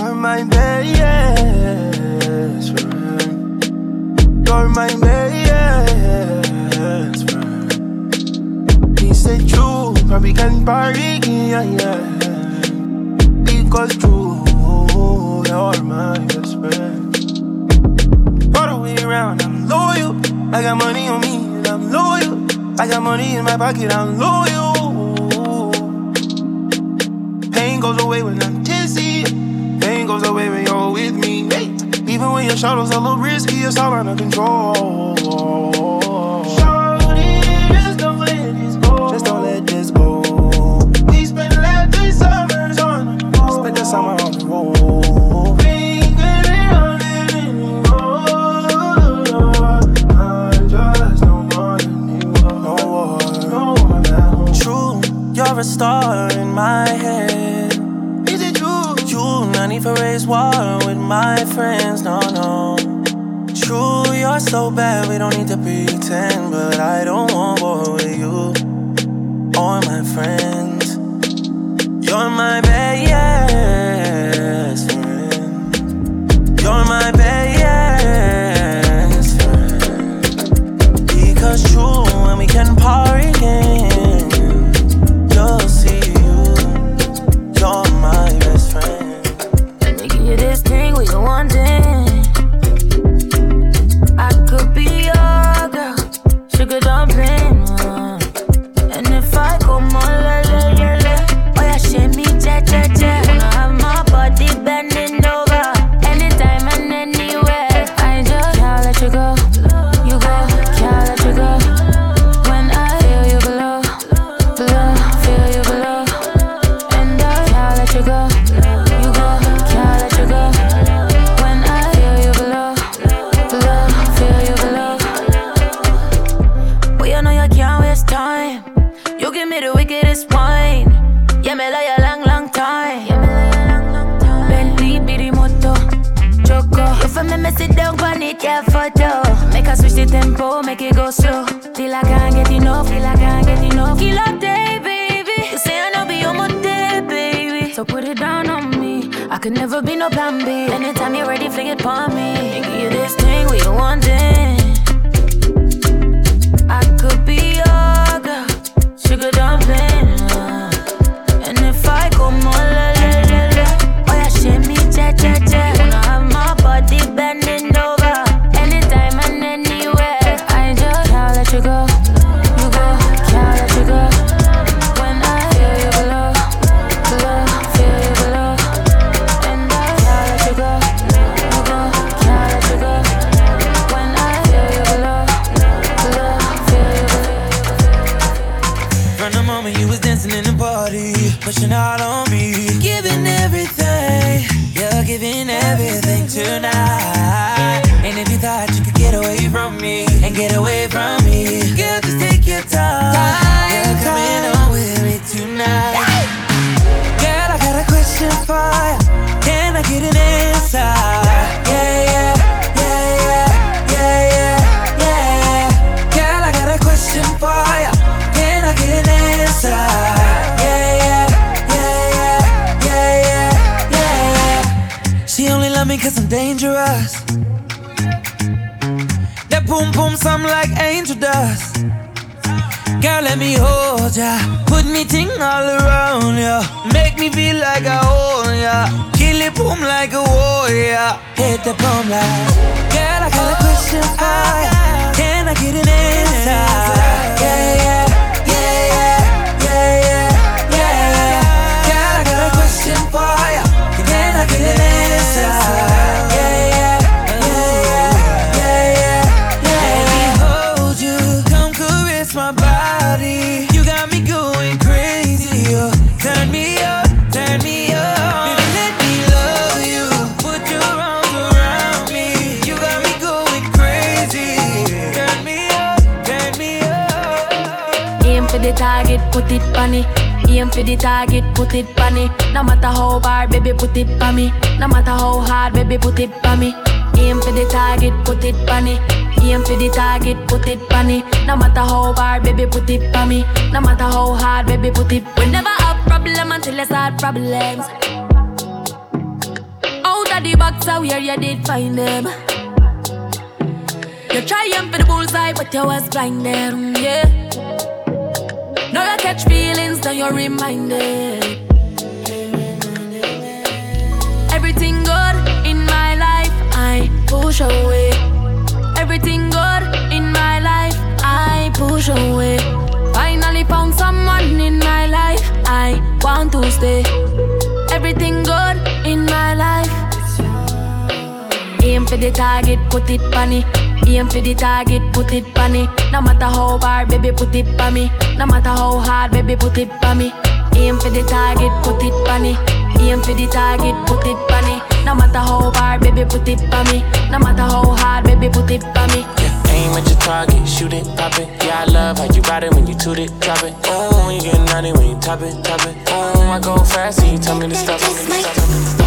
You're my best friend. You're my best friend. He said true, but we can party, yeah, yeah. Because true, you're my best friend. All the way around, I'm loyal. I got money on me, and I'm loyal. I got money in my pocket, I'm loyal. Pain goes away when I'm goes away when you're with me. Even when your shadow's a little risky, it's all under control. Just don't let this go. We spent summers on the road. Spent the summer on the road. You're a star in my head need for raised water with my friends, no, no. True, you're so bad, we don't need to pretend, but I don't want war with you or my friends. You're my best. Target, put it on me. No matter how hard, baby, put it on me. No matter how hard, baby, put it on me. Aim for the target, put it on me. Aim for the target, put it on me. No matter how hard, baby, put it on me. No matter how hard, baby, put it on me. Yeah, aim at your target, shoot it, pop it. Yeah, I love how you ride it when you toot it, drop it. Oh, you get naughty when you top it, top it. Oh, I go fast and you tell me to stop. That's my, that's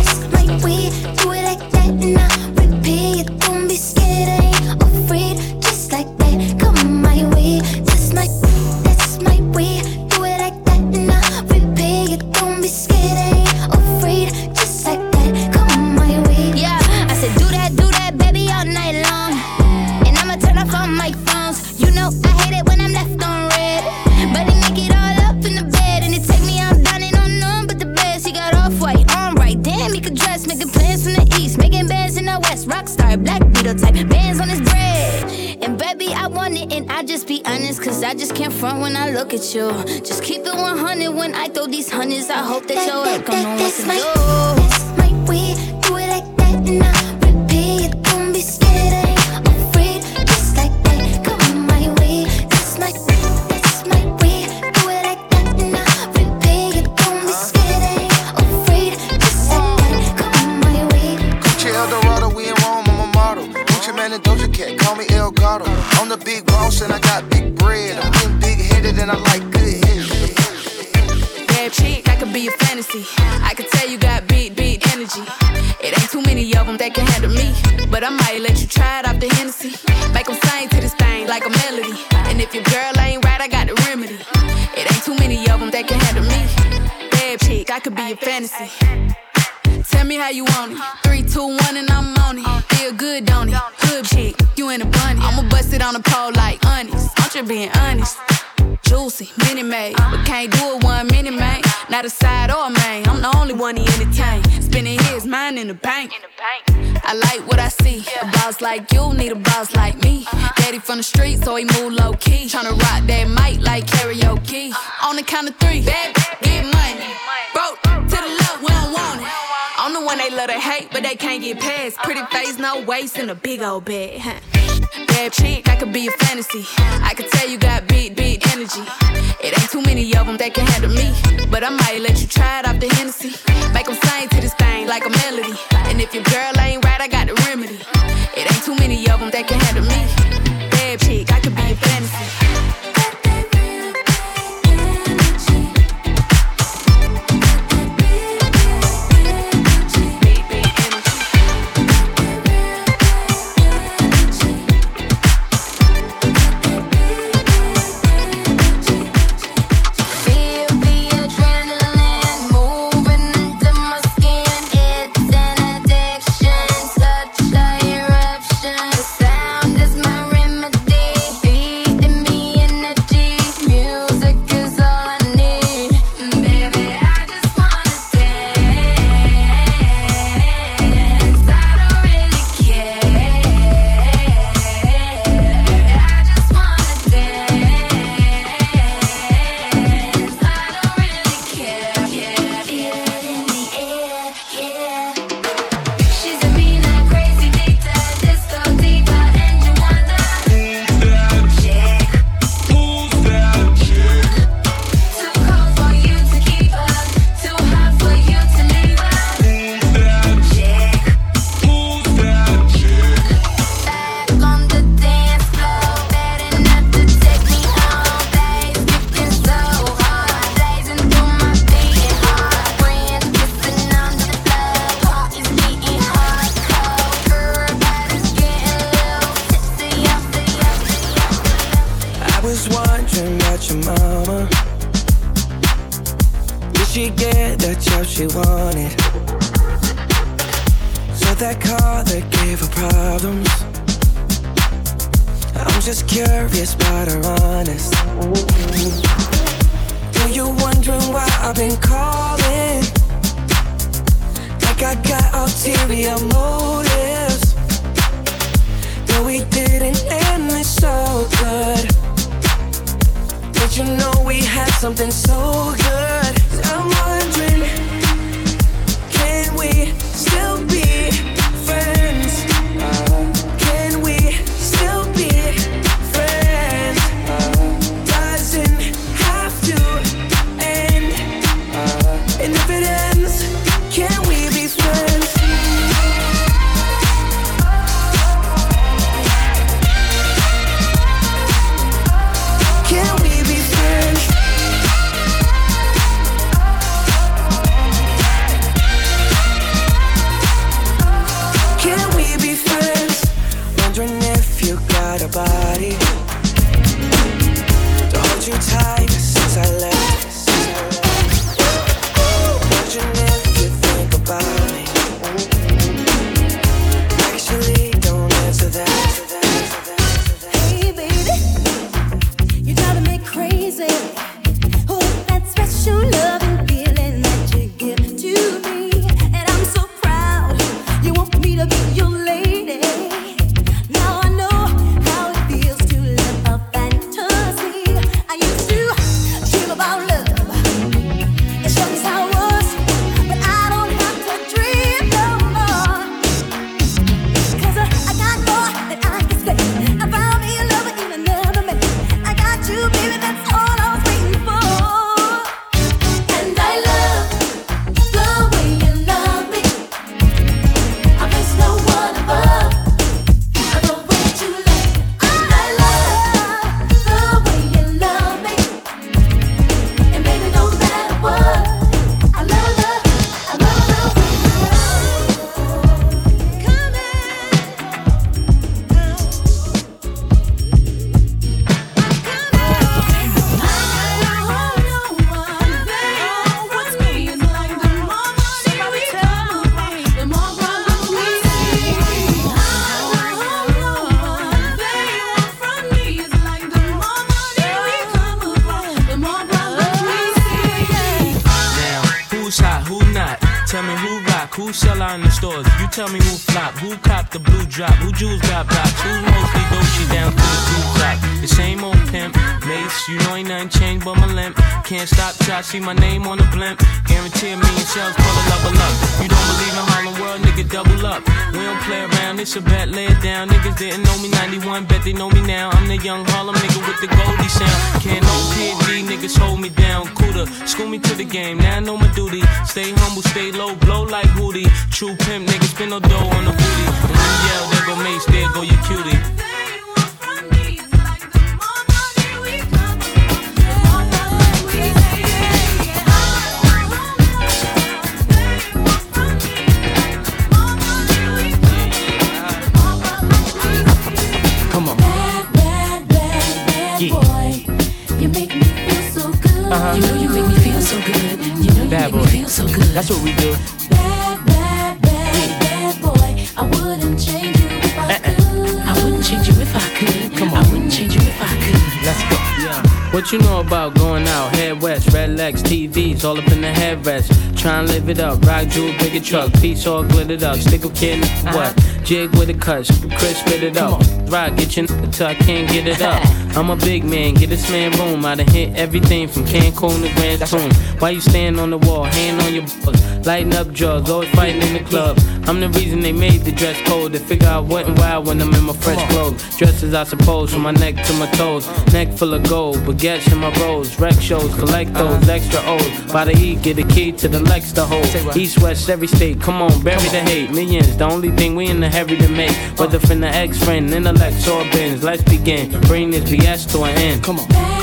look at you. Just keep it 100 when I throw these hundreds. I hope that your work don't know what to do. From the street, so he move low key. Tryna rock that mic like karaoke. On the count of three, bad, get money. Broke to the left, we don't want it. I'm the one they love to hate, but they can't get past. Pretty face, no waist, and a big old bed. Bad chick, that could be a fantasy. I could tell you got big, big energy. It ain't too many of them that can handle me. But I might let you try it off the Hennessy. Make them sing to this thing like a melody. And if your girl ain't right, I got the remedy. It ain't too many of them that can handle me. see my name a truck. Piece all glittered up. Stick a kid, what? Jig with a cuss. Chris, spit it up. Rock, get your until I can't get it up. I'm a big man, get this man room. I done hit everything from Cancun to Grand Tune. Why you stand on the wall, hand on your balls? Lighting up drugs, always fighting in the club. I'm the reason they made the dress code. They figure I went wild when I'm in my fresh clothes. Dresses, I suppose, from my neck to my toes. Neck full of gold, baguettes in my rolls. Rec shows, collect those extra old. By the E, get a key to the Lex to hold. East, west, every state, come on, bury the hate. Millions, the only thing we in the heavy to make. Whether from the ex friend, intellect, or bins. Let's begin. Bring this BS to an end. Come on.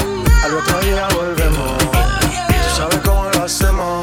y otro día volvemos. Tú sabes cómo lo hacemos.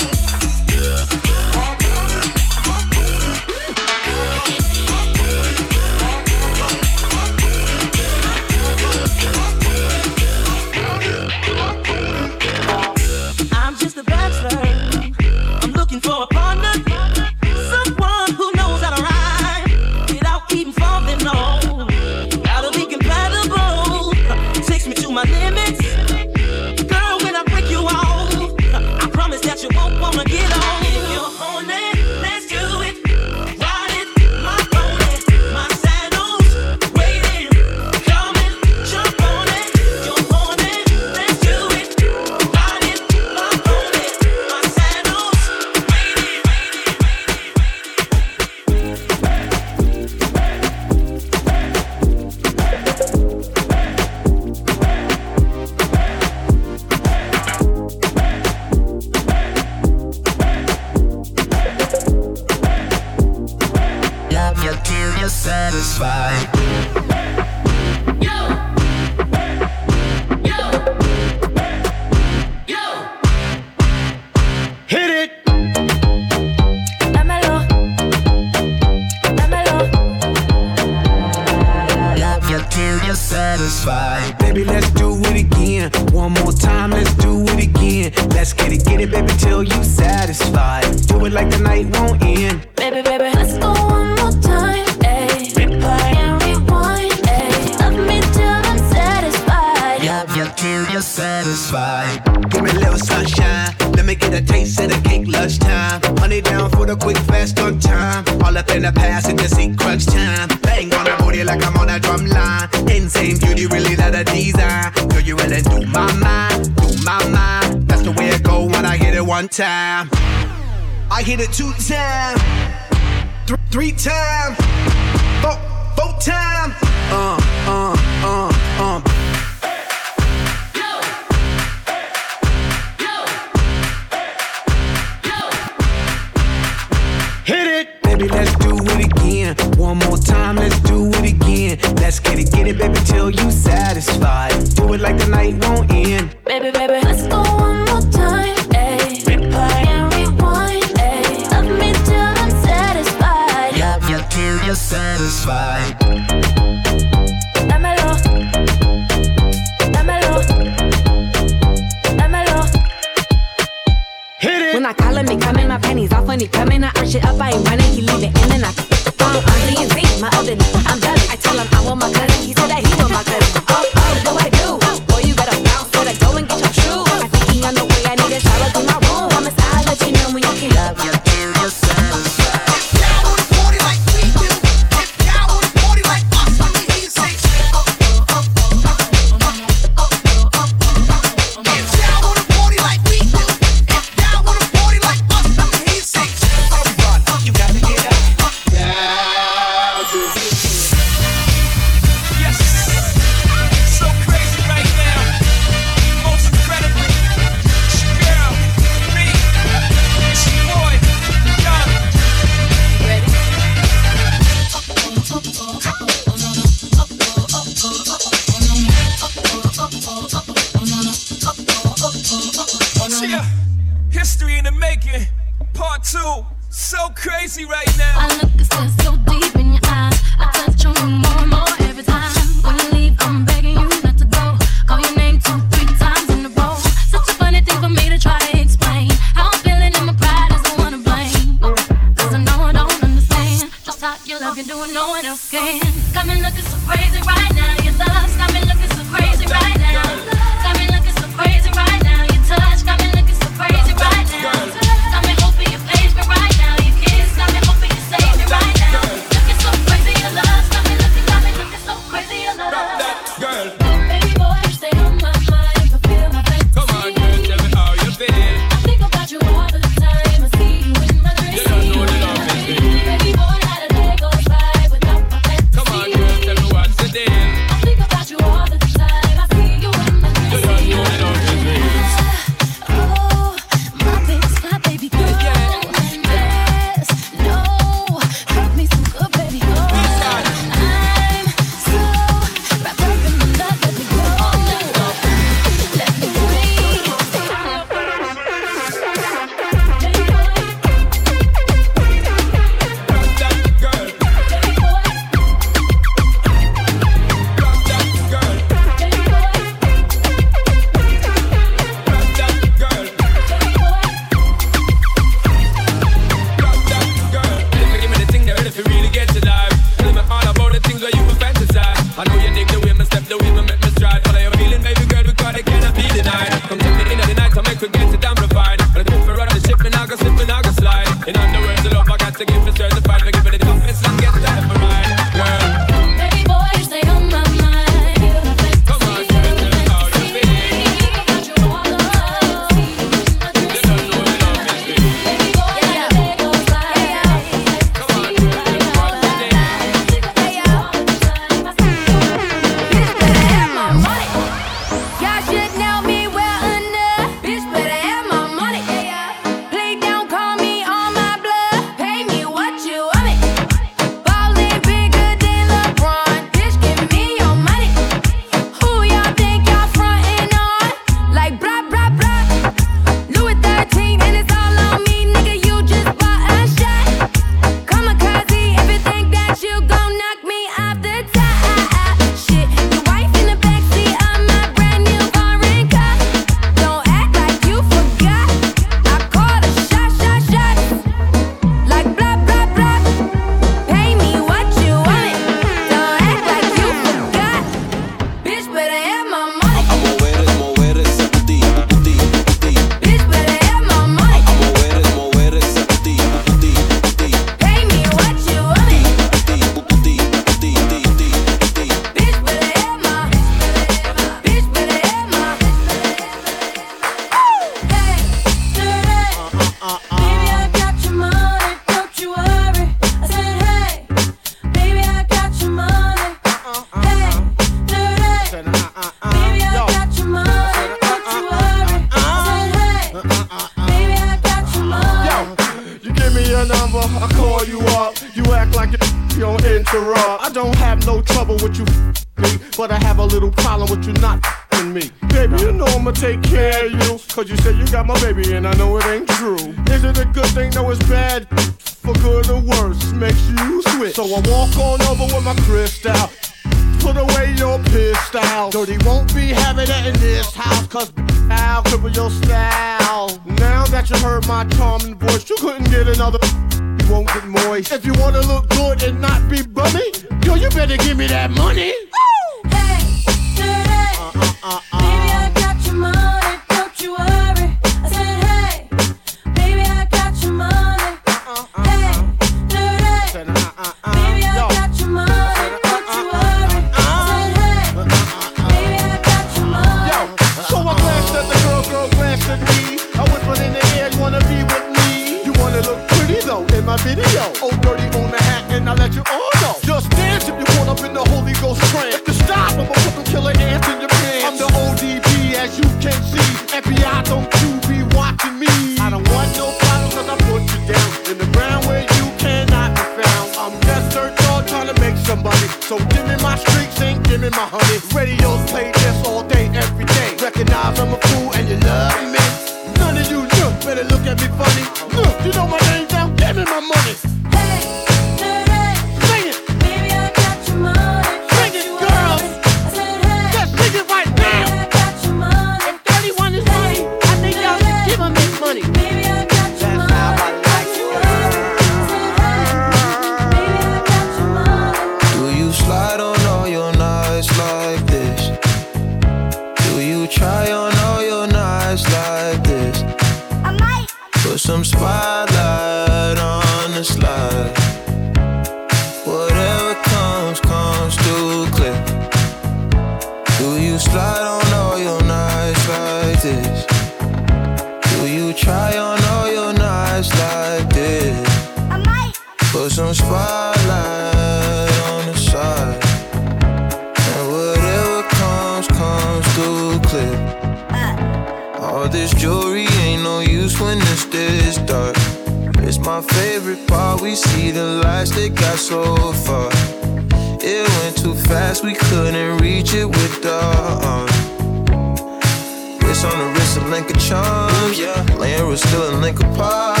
Link of charms. Yeah, laying was still a link apart.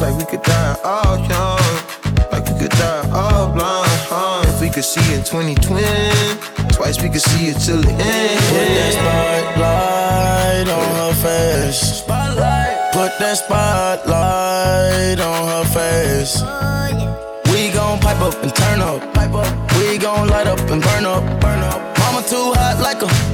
Like we could die all young. Like we could die all blind. If we could see in 2020, twice we could see it till the end. Put that spotlight on her face. Spotlight. Put that spotlight on her face. We gon' pipe up and turn up. Pipe up. We gon' light up and burn up. Burn up. Mama too hot like a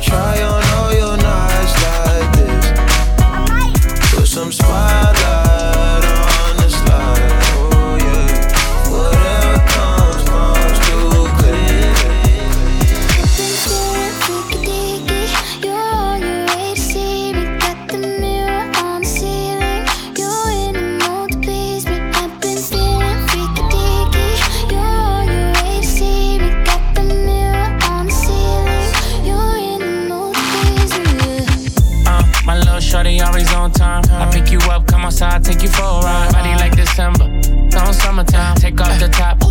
Try on summertime. Off the top,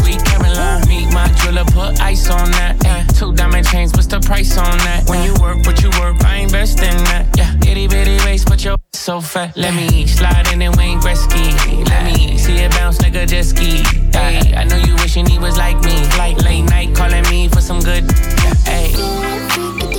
sweet Caroline. Meet my jeweler, put ice on that. Two diamond chains, what's the price on that? When you work, what you work, I invest in that. Yeah, itty bitty waist, but your so fat. Let me slide in and Wayne Gretzky. Let me see it bounce, nigga, just ski. Ay, I know you wishing he was like me. Like late night calling me for some good. Ay.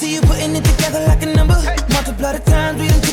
see you putting it together like a number. Multiply the times we done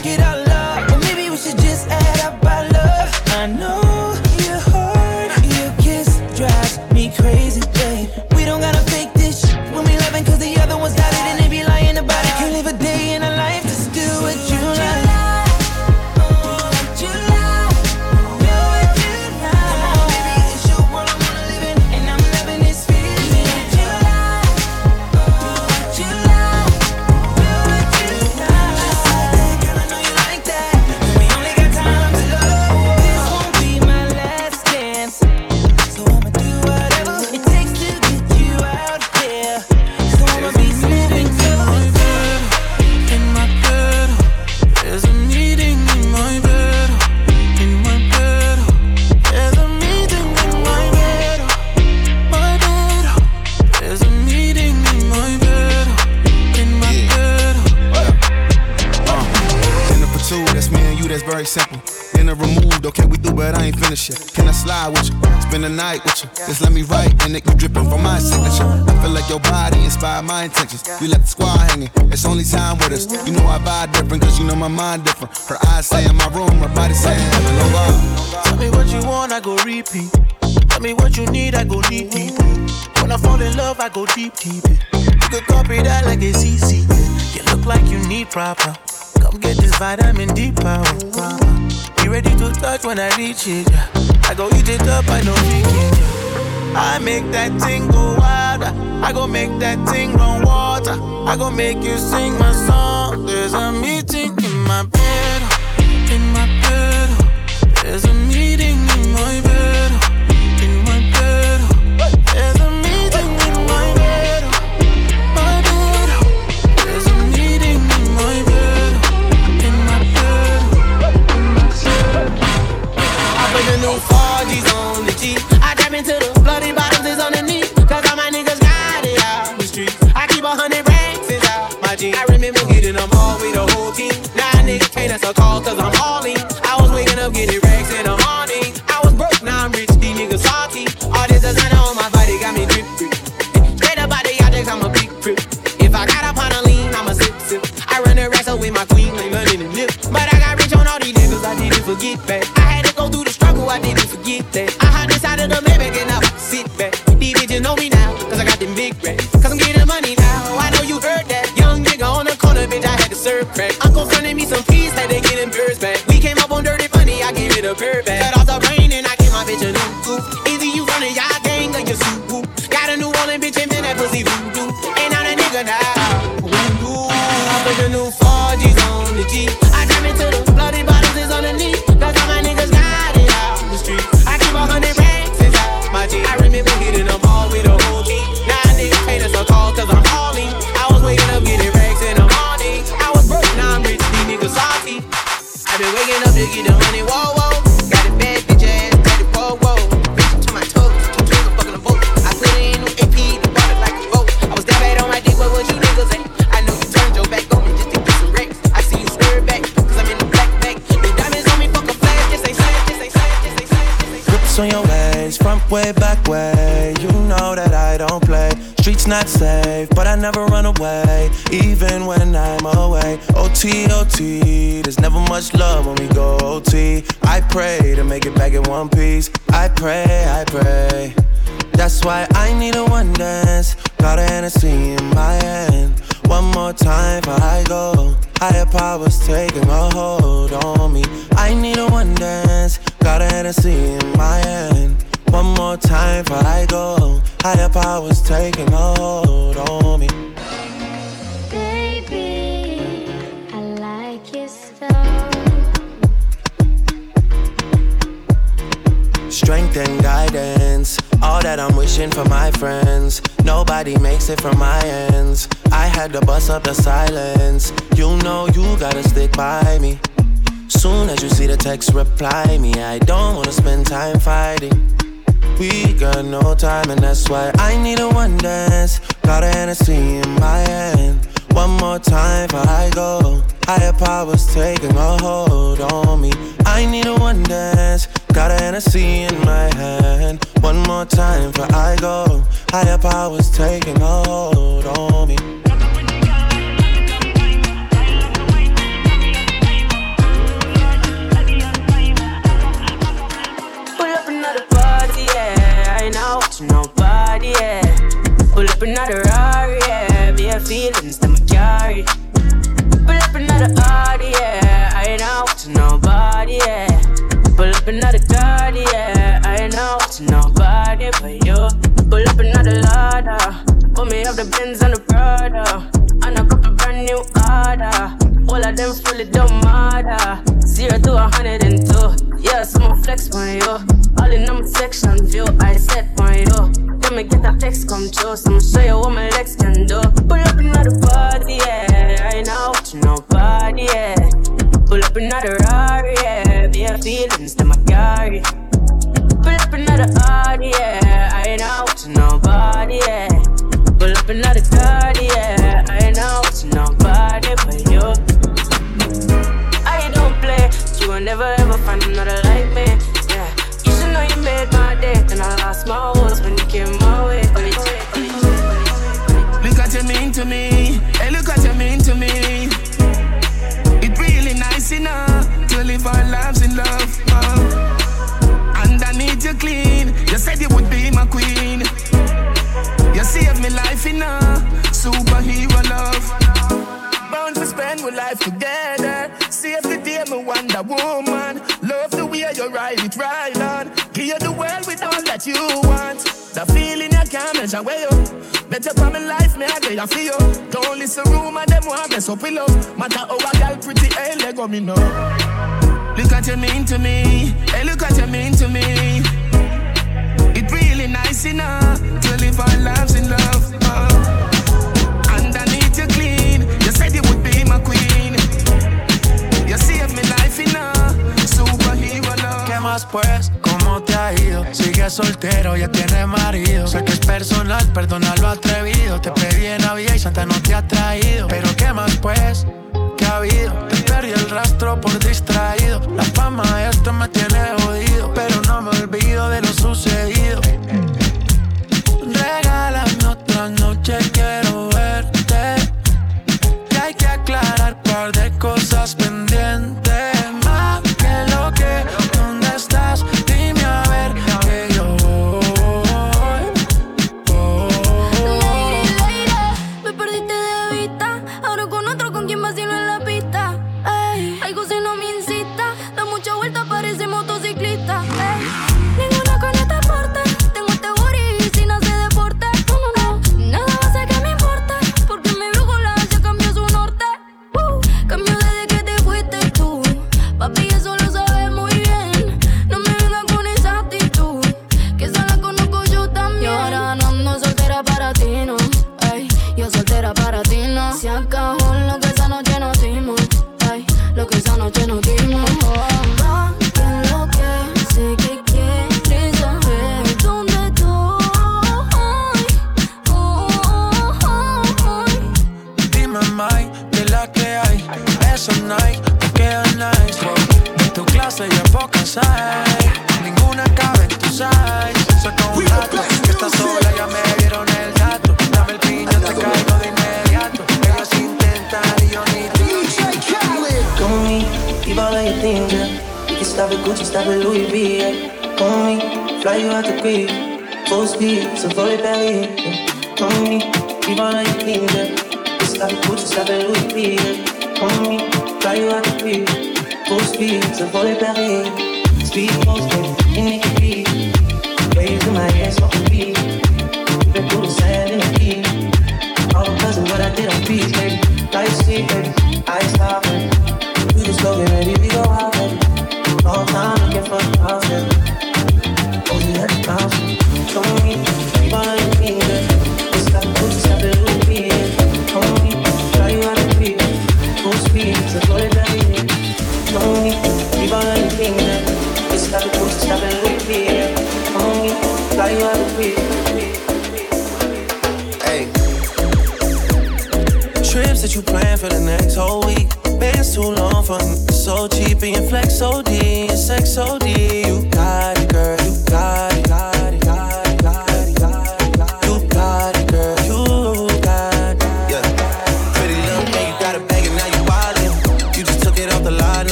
hide my intentions. You left the squad hanging, it's only time with us. You know I vibe different, cause you know my mind different. Her eyes say in my room, her body say in heaven. Tell me what you want, I go repeat. Tell me what you need, I go deep, deep. When I fall in love, I go deep, deep. You could copy that like it's easy. You look like you need proper. Come get this vitamin D power. Be ready to touch when I reach it. I go eat it up, I know we can. I make that thing go wilder. I go make that thing run water. I go make you sing my song. There's a meeting in my bed, in my bed. There's a meeting in my bed.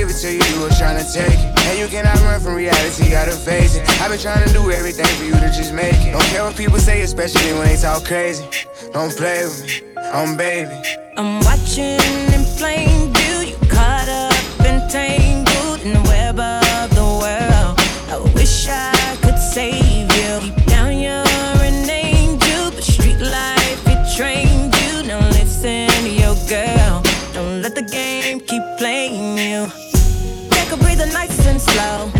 give it to you, you were trying to take it. And you cannot run from reality, gotta face it. I've been trying to do everything for you to just make it. Don't care what people say, especially when they talk crazy. Don't play with me, I'm baby. I'm watching and playing. flow.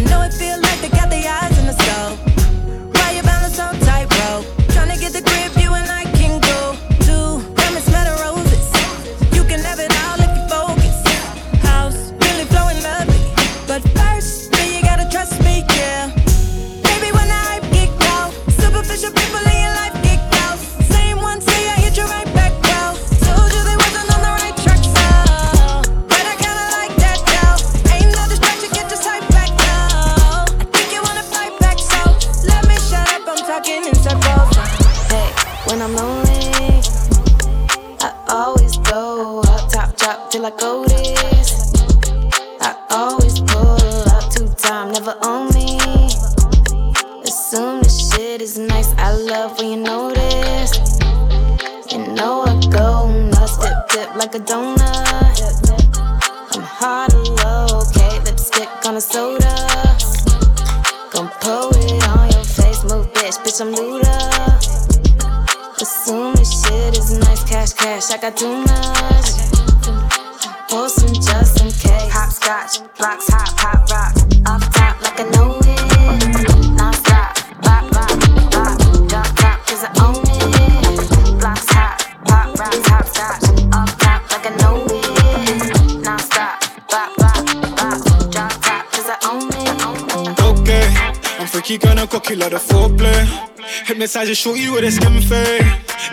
just short you with a skin fade.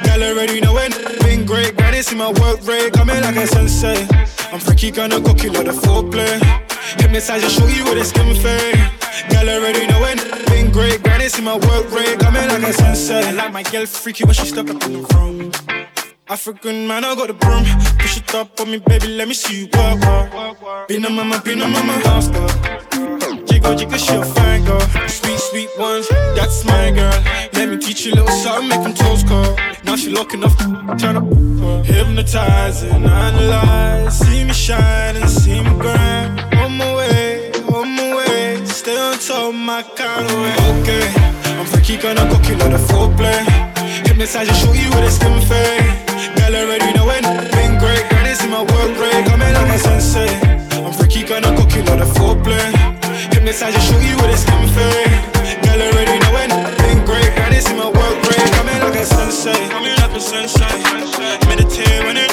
Girl already know it, been great. Glad see my work rate, coming like a sensei. I'm freaky, gonna go kill the foreplay. Hypnotize and short you with a skin fade. Girl already know it, been great. Glad see my work rate, coming like a sensei. I like my girl freaky when she step up in the room. African man, I got the broom. Push it up on me, baby, let me see you walk. walk. Been a mama, been a mama, house girl. Jiggle, jiggle, she a fine girl. Sweet, ones, that's my girl. Let me teach you a little something, make them toes curl. Now she looking up, turn up. Hypnotizing, analyze. See me shine and see me grind. On my way, on my way. Stay on top, my kind of way. Okay, I'm freaky, gonna cook you like a foreplay. Hypnotize you, shoot you with a skin fade. Girl already know when. Been great, granny see my work rate. Coming like a sensei. I'm freaky, gonna cook you like a foreplay. Hypnotize you, shoot you with a skin fade. Girl already know when. Been great, granny see my work rate. Coming like a sensei. Coming like a sensei. Meditate when it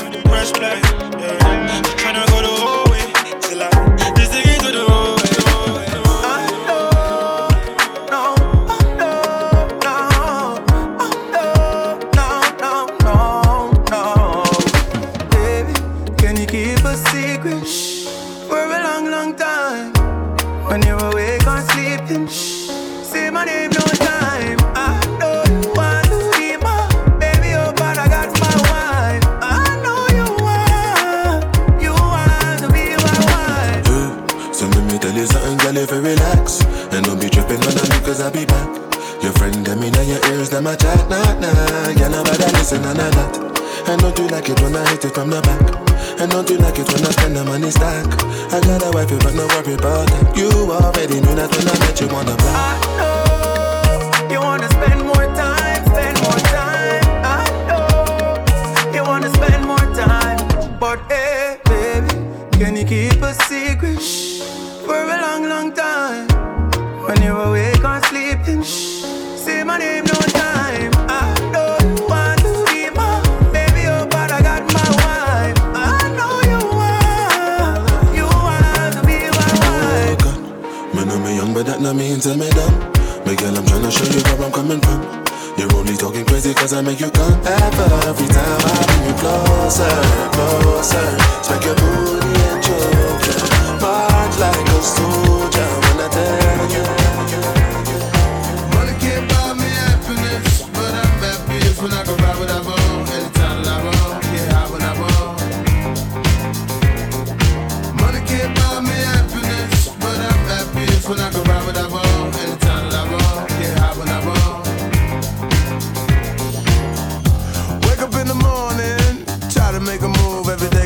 from the back. And don't you like it when I spend the money stack? I got a wife, but no worry about that You already knew that when I met you on the block. I know You wanna spend not mean tell me dumb. Me girl, I'm tryna show you where I'm coming from. You're only talking crazy cause I make you come ever Every time I bring you closer, closer Smack your booty and choke ya March like a soldier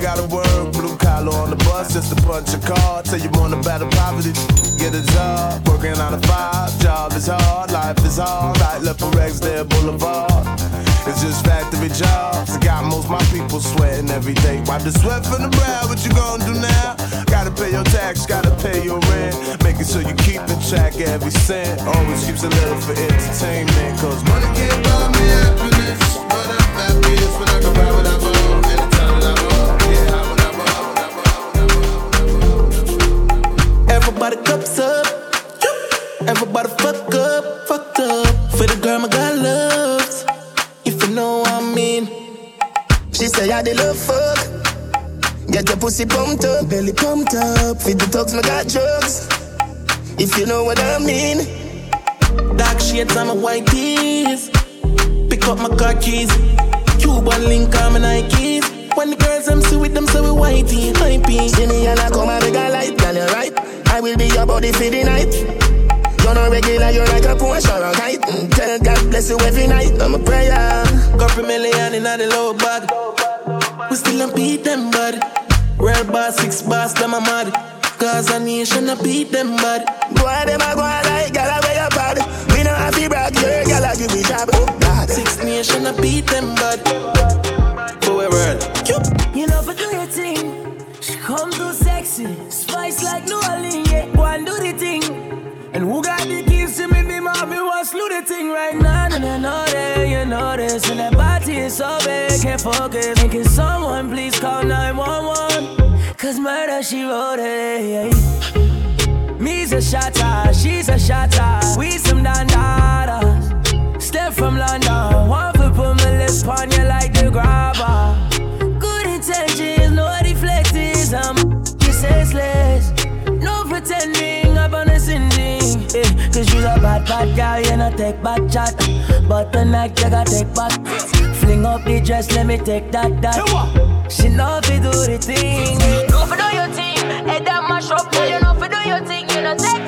gotta work. Blue collar on the bus, just a bunch of cards. Tell you want to battle poverty. Get a job, working on a five. Job is hard, life is hard. Right left for Rexdale Boulevard. It's just factory jobs. Got most my people sweating every day. Wipe the sweat from the brow. What you gonna do now? Gotta pay your tax, gotta pay your rent. Making sure you keep in track of every cent. Always keeps a little for entertainment. Cause money can't buy me happiness. But I'm happiest when I can ride with that bone. Everybody cups up. Everybody fuck up, fucked up. For the girl my God loves. If you know what I mean. She say I the love fuck. Get your pussy pumped up, belly pumped up. Feed the thugs, my got drugs. If you know what I mean. Dark shades on my white tees. Pick up my car keys. Cuban link on my Nikes. When the girls them see with them, so we whitey, hypey. Me and I come and make a light, girl, you right. I will be your body for the night. You're not regular, you're like a Porsche or a kite. Mm, Tell God bless you every night. I'm a prayer. Couple million in the low bag. We still don't beat them, bud. Real boss, six boss, them a mad. Cause a nation, I beat them, bud. Boy, them a go on like, girl, I wear your pad. We know have to brag, your girl, I give me job. Oh, God. Six nation, I beat them, bud. For a world. You know, for do your thing. She come too sexy, spice like New Orleans. Yeah, go and do the thing. And who got the keys to me? Me mommy wants do the thing right now. And I know that you know this. And that body is so big, can't focus. And can someone please call 911? Cause murder, she wrote it. Me's a shotter, she's a shotter. We some dandadas. Step from London, one foot put my lips on you like the grabber. Good intentions, no deflectors. I'm senseless. No pretending, I'm on a sending. Eh, she's a bad, bad girl, you know take bad chat. But tonight you gotta take back. Fling up the dress, let me take that, that. She know fi do the thing. Know fi do your thing, head that mash up. You know fi do your thing, you know take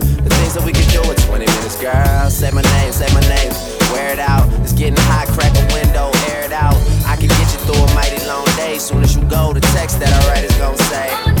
Things that we can do in 20 minutes, girl. Say my name, say my name. Wear it out. It's getting hot, crack a window, air it out. I can get you through a mighty long day. Soon as you go, the text that I write is gonna say.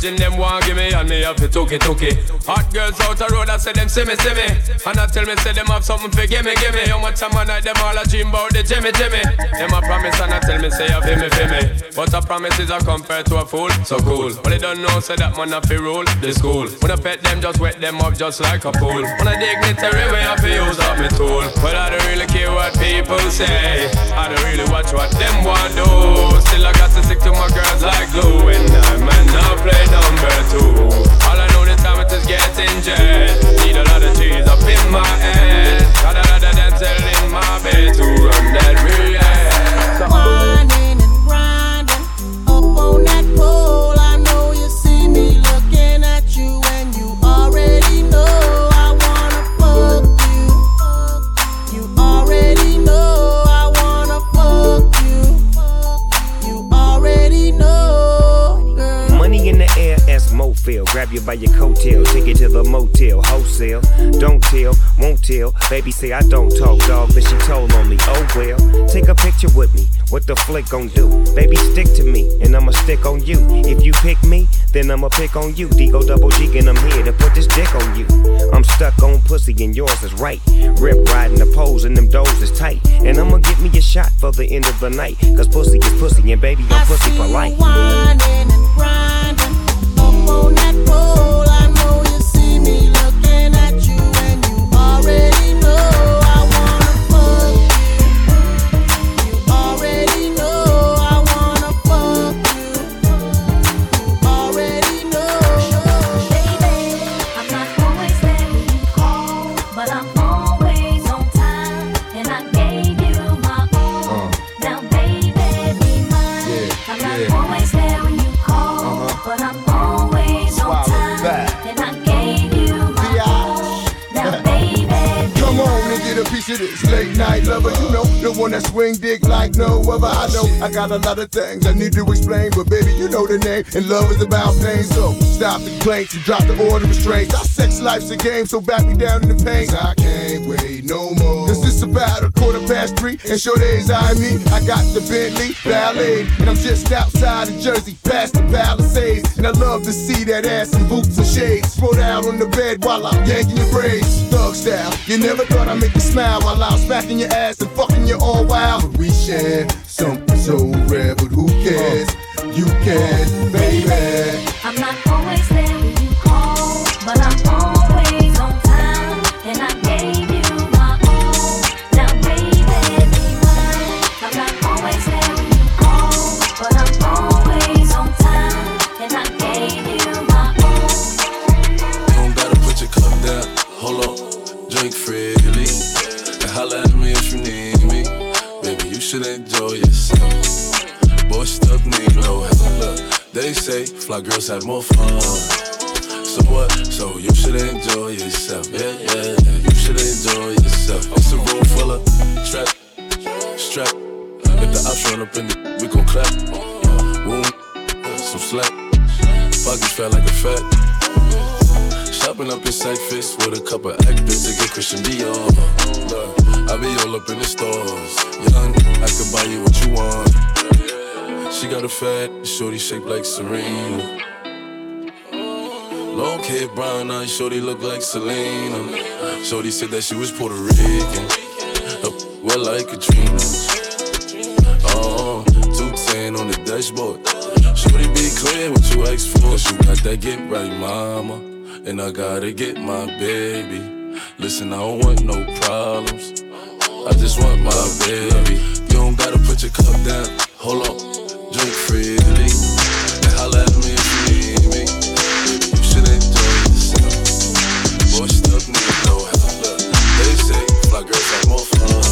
Virgin them want give me and me have to took it, took it say them see me, see me. And I tell me say them have something for gimme, gimme. How much time I night them all a dream about the Jimmy, Jimmy. Them a promise and I tell me say you feel me, feel me. But a promise is a compare to a fool, so cool. But they don't know say that man a fi rule the school. When I pet them, just wet them up just like a pool. When I dignitary way I fi use up me tool. But I don't really care what people say. I don't really watch what them want do. Still I got to stick to my girls like glue, and I'm not play number two. All I kilometers getting jet. Need a lot of cheese up in my head. Got a lot of dancing in my bed to run that river. Baby say I don't talk, dog, but she told on me. Oh well, take a picture with me. What the flick gon' do? Baby, stick to me, and I'ma stick on you. If you pick me, then I'ma pick on you. Digo double G, and I'm here to put this dick on you. I'm stuck on pussy, and yours is right. Rip riding the pose, and them doors is tight. And I'ma get me a shot for the end of the night. Cause pussy is pussy, and baby, I'm pussy for life. Swing dick like no other. I know I got a lot of things I need to explain, but baby, you know the name. And love is about pain. So stop the complaints and drop the order of restraints. Our sex life's a game, so back me down in the pain. I can't wait no more. Cause it's about a quarter past three, and sure days I me. I got the Bentley Ballet, and I'm just outside of Jersey, past the Palisades. And I love to see that ass in boots and shades. Throw down on the bed while I'm yanking your braids. Thug style, you never thought I'd make you smile while I'm smacking your ass fucking you all wild. We share something so rare, but who cares? You can, baby. Girls have more fun. Fat, shorty shaped like Serena. Long hair, brown eyes, shorty look like Selena. Shorty said that she was Puerto Rican. Uh, well, like Katrina. Oh, 210 on the dashboard. Shorty be clear what you ask for. Cause you got that get right, mama. And I gotta get my baby. Listen, I don't want no problems. I just want my baby. You don't gotta put your cup down. Hold on, drink freely. And holla at me if you need me. Baby, you should enjoy yourself. Boy, stuff need no help. They say fly girls have more fun.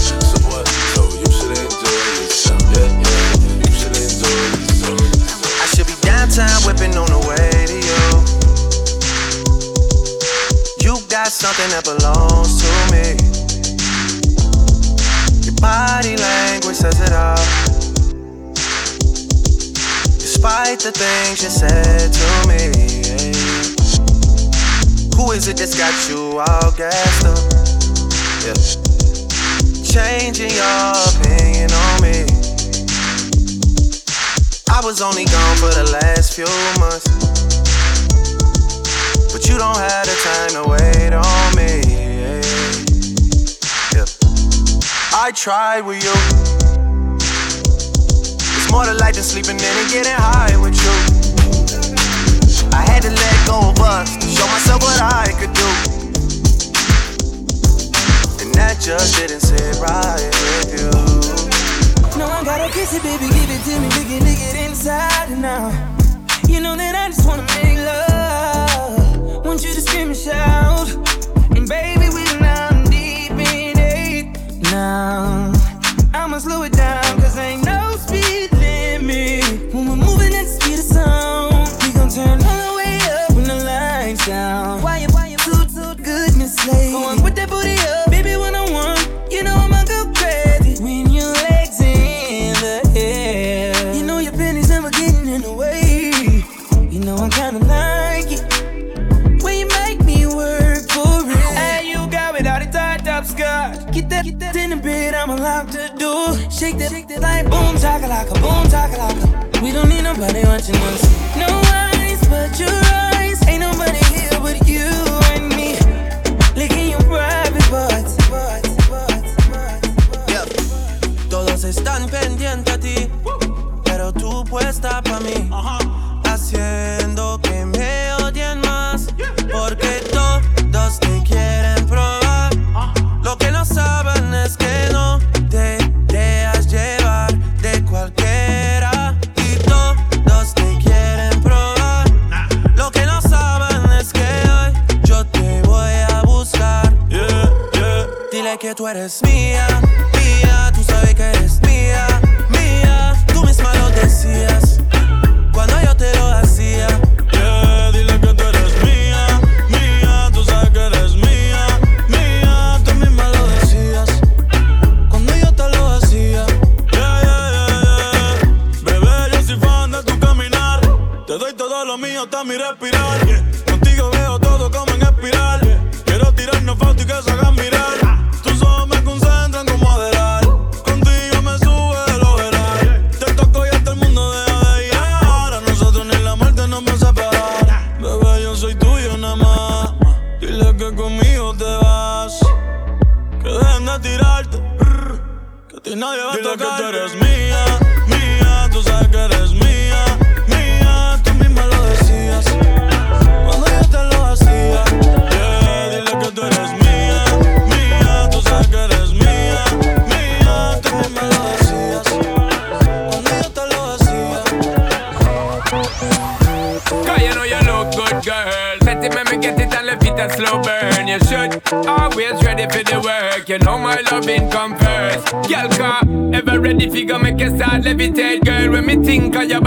So what? So you should enjoy yourself. Yeah, yeah, you should enjoy yourself. I should be downtown whipping on the radio. You got something that belongs to me. Your body language says it all. Despite the things you said to me. Who is it that's got you all gassed up? Yeah. Changing your opinion on me. I was only gone for the last few months. But you don't have the time to wait on me. Yeah. I tried with you. It's more to life than sleeping in and getting high with you. I had to let go of us show myself what I could do. And that just didn't sit right with you. No, I gotta kiss it, baby, give it to me, it, lick it inside out. You know that I just wanna make love. Want you to scream and shout. And baby, we down deep in it now. I'ma slow it down, chakalaka, boom, chakalaka. We don't need nobody watching us. Dile que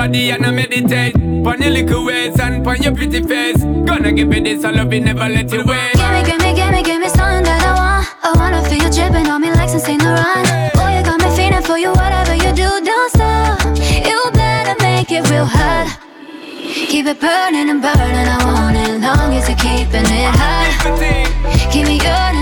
body and I meditate. Pon your little waist and pon your pretty face. Gonna give you this, I love you, never let you wait. Gimme, gimme, gimme, gimme something that I want. I wanna feel you dripping on me like some Saint Laurent. Boy, you got me feeling for you, whatever you do, don't stop. You better make it real hot. Keep it burning and burning, I want it long as you're keeping it hot. Keep me yearning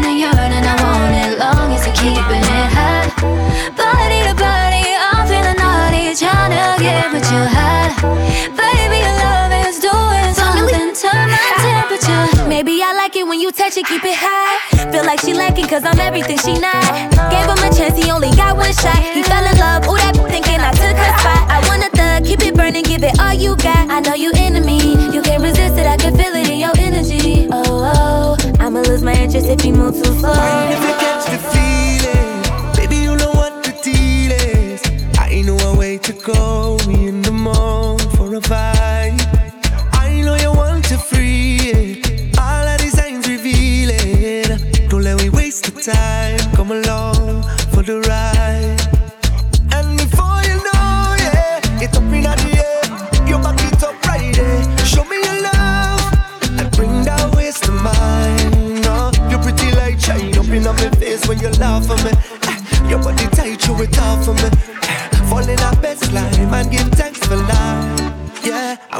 Baby, your love is doing something, turn my temperature. Maybe I like it when you touch it, keep it high. Feel like she liking cause I'm everything she not. Gave him a chance, he only got one shot. He fell in love, ooh, that thinking I took her spot. I want a thug, keep it burning, give it all you got. I know you into me, you can't resist it, I can feel it in your energy. Oh, oh, I'ma lose my interest if you move too slow. If you catch the feeling, baby, you know what the deal is. I know a way to go.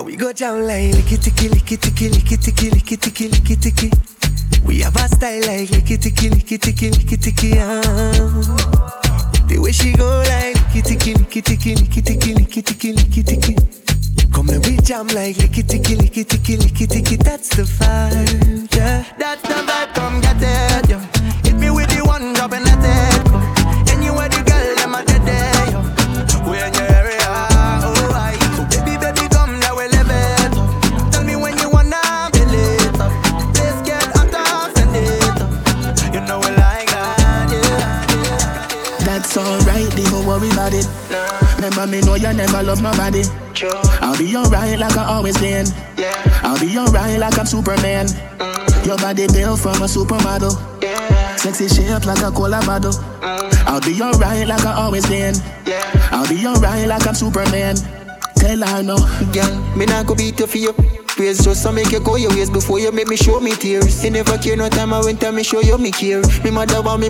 We go down like licky ticky, licky ticky, licky ticky, licky ticky, licky ticky. We have a style like licky ticky, licky ticky, licky ticky. Ah. The way she go like licky ticky, licky ticky, licky ticky, licky ticky, licky ticky. Come and we jam like licky ticky, licky ticky, licky ticky. That's the vibe, yeah. That's the vibe. Come get it, You never love nobody. I'll be alright like I always been. I'll be alright like I'm Superman. Mm. Your body built from a supermodel. Sexy shape like a cola bottle. Mm. I'll be alright like I always been. I'll be alright like I'm Superman. Tell her no. Girl, me not go beat you for your ways Just to make you go your ways before you make me show me tears You never care no time I went and me show you me care Me mother want me,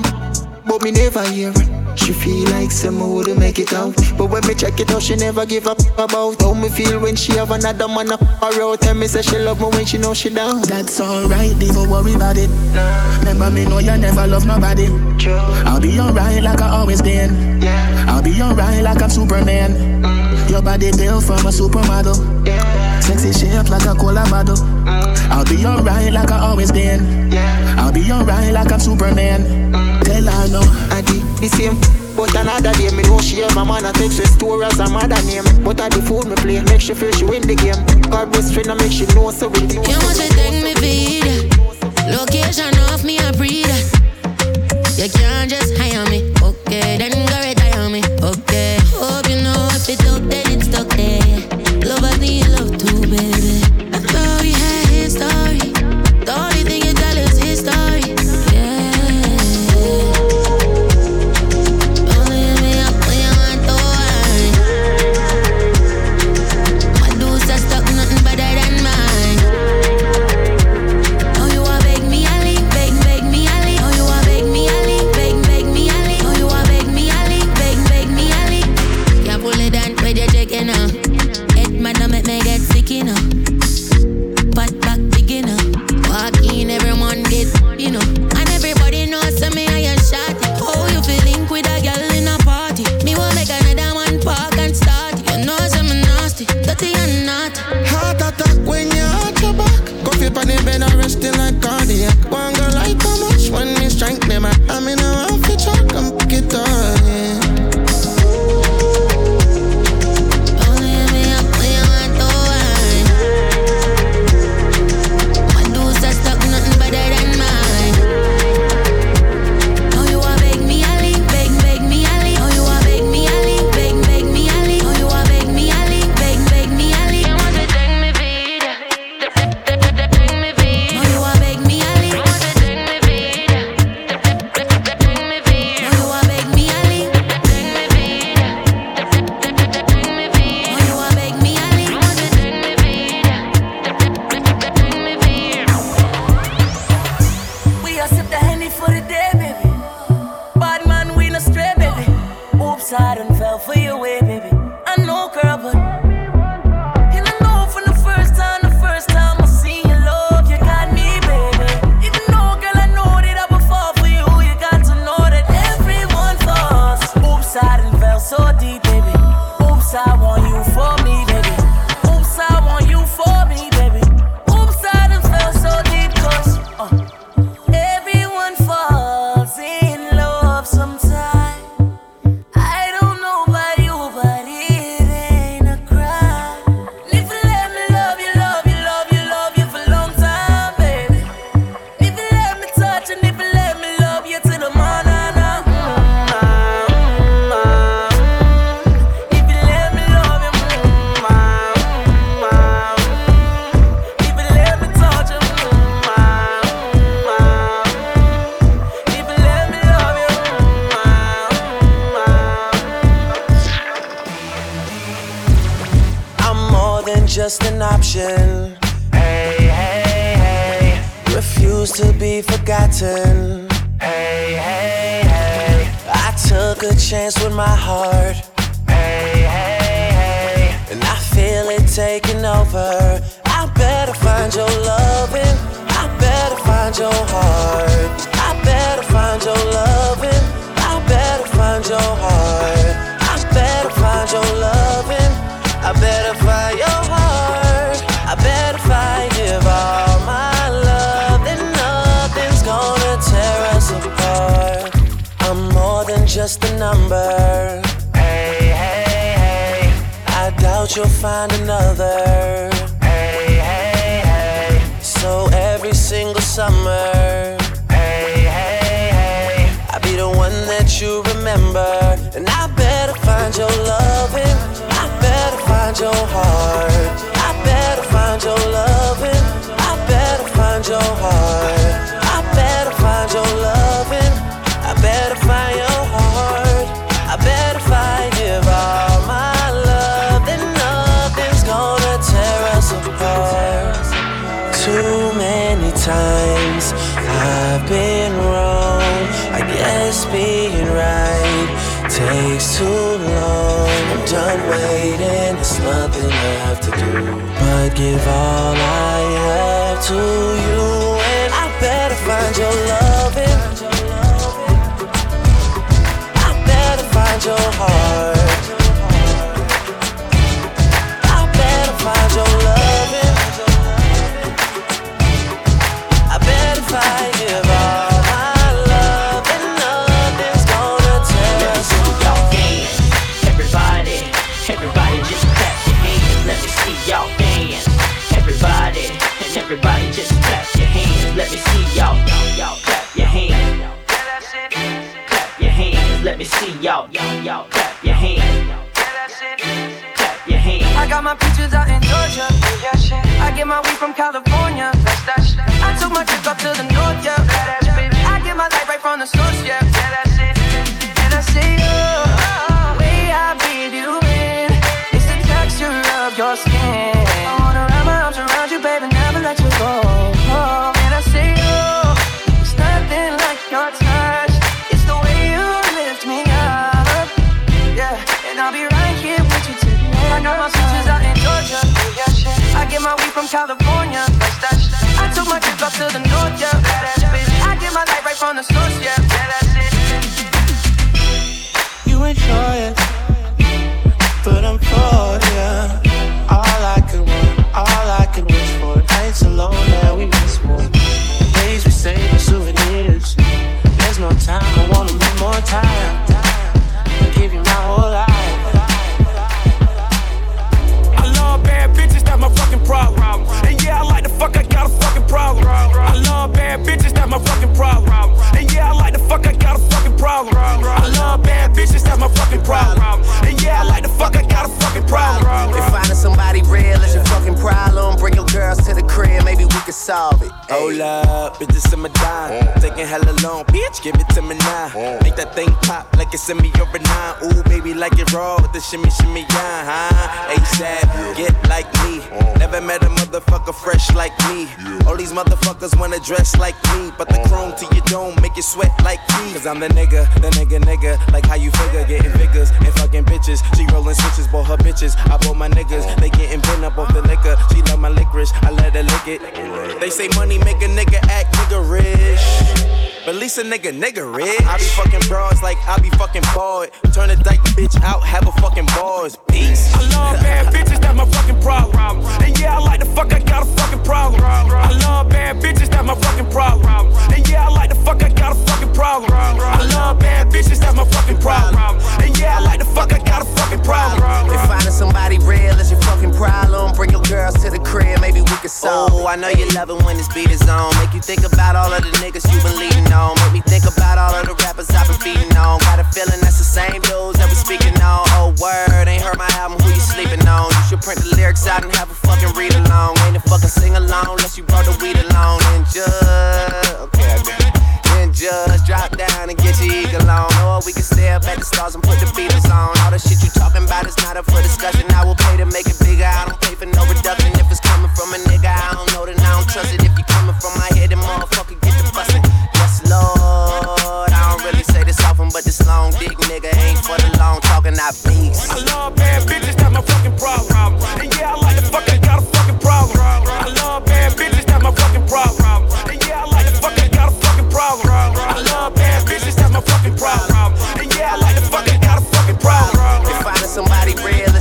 but me never hear she feel like some would make it out. But when me check it out, she never give up about how me feel when she have another man up around. Tell me say she love me when she know she down. That's alright, don't worry about it. Nah. Remember me know you never love nobody. True. I'll be alright like I always been. Yeah. I'll be alright like I'm Superman. Mm. Your body built from a supermodel. Yeah. Sexy shape like a cola bottle. Mm. I'll be alright like I always been. Yeah. I'll be alright like I'm Superman. Mm. Tell her no body the same. But another day, me know she have my man, I text her story as a mother name. But I the fool me play, make she feel she win the game. God bless friend, I make she know so we do. You must thank me for Location off me, I breathe. You can't just hire me, okay then. every single summer. Hey, hey, hey. I'll be the one that you remember. And I better find your loving. I better find your heart. I better find your loving. I better find your heart. I better find your love. Too long. I'm done waiting, there's nothing left to do. But give all I have to you, and I better find your loving. I better find your heart. Y'all, clap your hands. Clap your hands. Let me see y'all, y'all, y'all clap your hands. Clap your hands. I got my peaches out in Georgia. Yeah, shit. I get my weed from California. That's that shit. I took my trip up to the north, yeah. I get my light right from the source, yeah. From California. I took my trip up to the north, yeah. Badass bitch. I get my light right from the source, yeah. My fucking problem. And yeah, I like the fuck, I got problem. If finding somebody real is your fucking problem, bring your girls to the crib, maybe we can solve it. Hold up, bitches in my dime. Taking hella long, bitch, give it to me now. Make that thing pop like it's in me over nine. Ooh, baby, like it raw with the shimmy, shimmy, yeah, huh? ASAP, get like me. Never met a motherfucker fresh like me. All these motherfuckers wanna dress like me, but the chrome to your dome make you sweat like me. Cause I'm the nigga, the nigga, nigga. Like how you figure, getting figures and fucking bitches. She rolling switches, bought her bitches. I bought my niggas, they getting bent up off the liquor. She love my licorice, I let her lick it. They say money make a nigga act nigga rich. But at least a nigga nigga rich. I be fucking broads like I be fucking bored. Turn a dyke bitch out, have a fucking bars. Peace. I love bad bitches, that's my fucking problem. And yeah, I like the fuck, I got a fucking problem. I love bad bitches, that's my fucking problem. And yeah, I like the fuck, I got a fucking problem. I love bad bitches, that's my fucking problem. And yeah, I like the fuck, I got a fucking problem. If finding somebody real is your fucking problem, bring your girls to the crib, maybe we can solve Oh, I know you love it when this beat is on. Make you think about all of the niggas you been leading on. Make me think about all of the rappers I've been feeding on. Got a feeling that's the same dudes that we speaking on. Oh, word, ain't heard my album, who you sleeping on? You should print the lyrics out and have a fucking read along. Ain't a fucking sing along unless you brought the weed along. And just, okay. Then just drop down and get your eagle on. Or we can stay up at the stars and put the Beatles on. All the shit you talking about is not up for discussion. I will pay to make it bigger. I don't pay for no reduction. If it's coming from a nigga, I don't know, then I don't trust it. If you coming from my head, then motherfucker get the bustin'. Lord. I don't really say this often, but this long dick nigga ain't for the long talking. I beats. I love bad bitches, that's my fucking problem. And yeah, I like the fuck, I got a fucking problem. I love bad bitches, that's my fucking problem. And yeah, I like the fuck, I got a fucking problem. I love bad bitches, that's my fucking problem. And yeah, I like the fuck, I got a fucking problem. If finding somebody real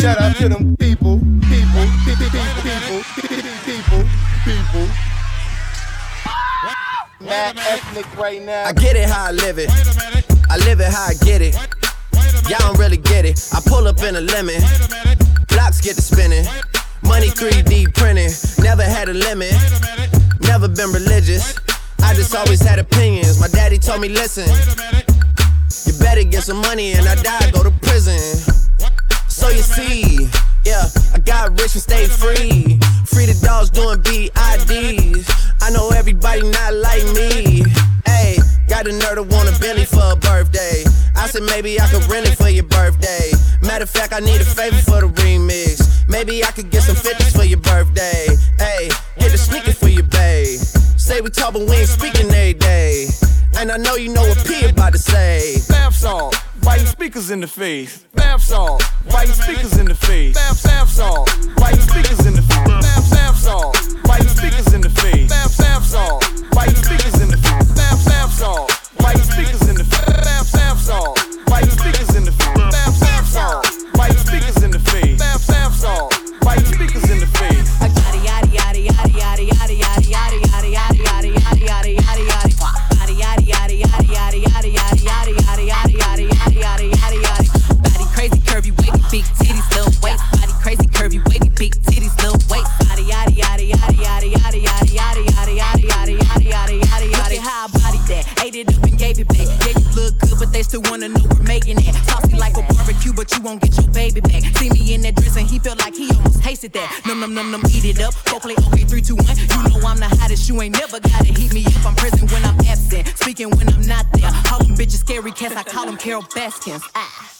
Shout out to them people, people, people, people, people, people. Mad ethnic right now. I get it how I live it. I live it how I get it. Y'all don't really get it. I pull up in a lemon. Blocks get to spinning. Money 3D printing. Never had a limit. Never been religious. I just always had opinions. My daddy told me, listen. You better get some money and I die, go to prison. So you see, yeah, I got rich and stayed free. Free the dogs doing BIDs. I know everybody not like me. Hey, got a nerd to want a Bentley for a birthday. I said maybe I could rent it for your birthday. Matter of fact, I need a favor for the remix. Maybe I could get some 50s for your birthday. Hey, hit a sneaker for your babe. Say we talk, but we ain't speaking every day. And I know you know what P about to say. Bath salt, biting speakers in the face. Bath salt, biting speakers in the face. Bath, bath salt, biting speakers in the face. Bath, bath salt, biting speakers in the face. Bath, bath salt, biting speakers in the face. Bath, bath salt, biting speakers in the face. Bath, bath salt, biting speakers in the face. Bath, bath salt, biting speakers in the face. Bath, bath salt, biting speakers in the face. It back. Yeah, you look good, but they still wanna know we're making it. Saucy like a barbecue, but you won't get your baby back. See me in that dress and he felt like he almost tasted that. Num num num num, eat it up. Go play okay, three, two, one. You know I'm the hottest. You ain't never gotta heat me up. I'm present when I'm absent, speaking when I'm not there. Call them bitches scary cats. I call them Carole Baskins. Ah.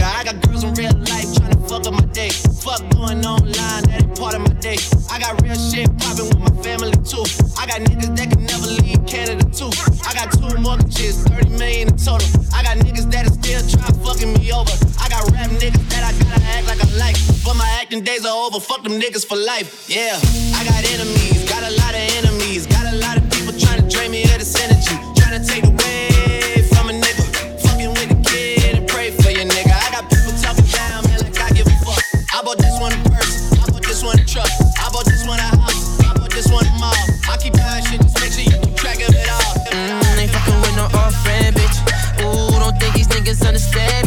day. Fuck going online, that ain't part of my day. I got real shit popping with my family too. I got niggas that can never leave Canada too. I got two mortgages, 30 million in total. I got niggas that are still trying fucking me over. I got rap niggas that I gotta act like I like. But my acting days are over. Fuck them niggas for life. Yeah, I got enemies, got a lot of enemies, got a lot of people trying to drain me of this energy, misunderstand.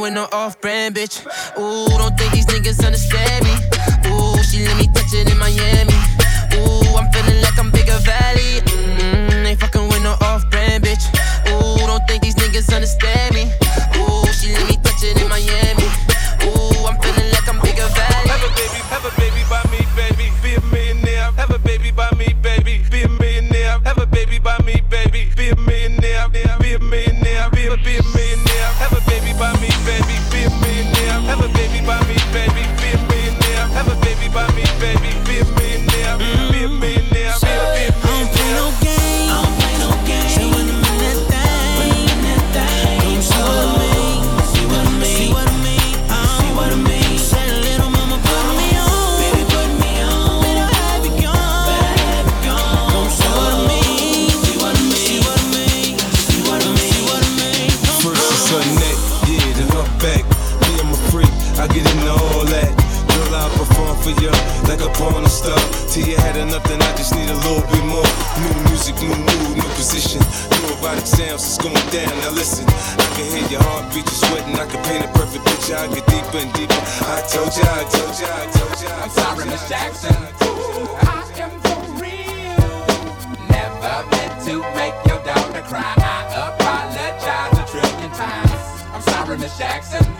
Fucking with no off-brand bitch. Ooh, don't think these niggas understand me. Ooh, she let me touch it in Miami. Ooh, I'm feeling like I'm bigger valley. Mm, ain't fucking with no off-brand bitch. Ooh, don't think these niggas understand position. New erotic sounds, it's going down. Now listen, I can hear your heartbeat, you're sweating. I can paint a perfect picture. I get deeper and deeper. I told ya, I told ya, I told ya. I I'm sorry, Miss Jackson. Ooh, I am for real. Never meant to make your daughter cry. I apologize a trillion times. I'm sorry, Miss Jackson.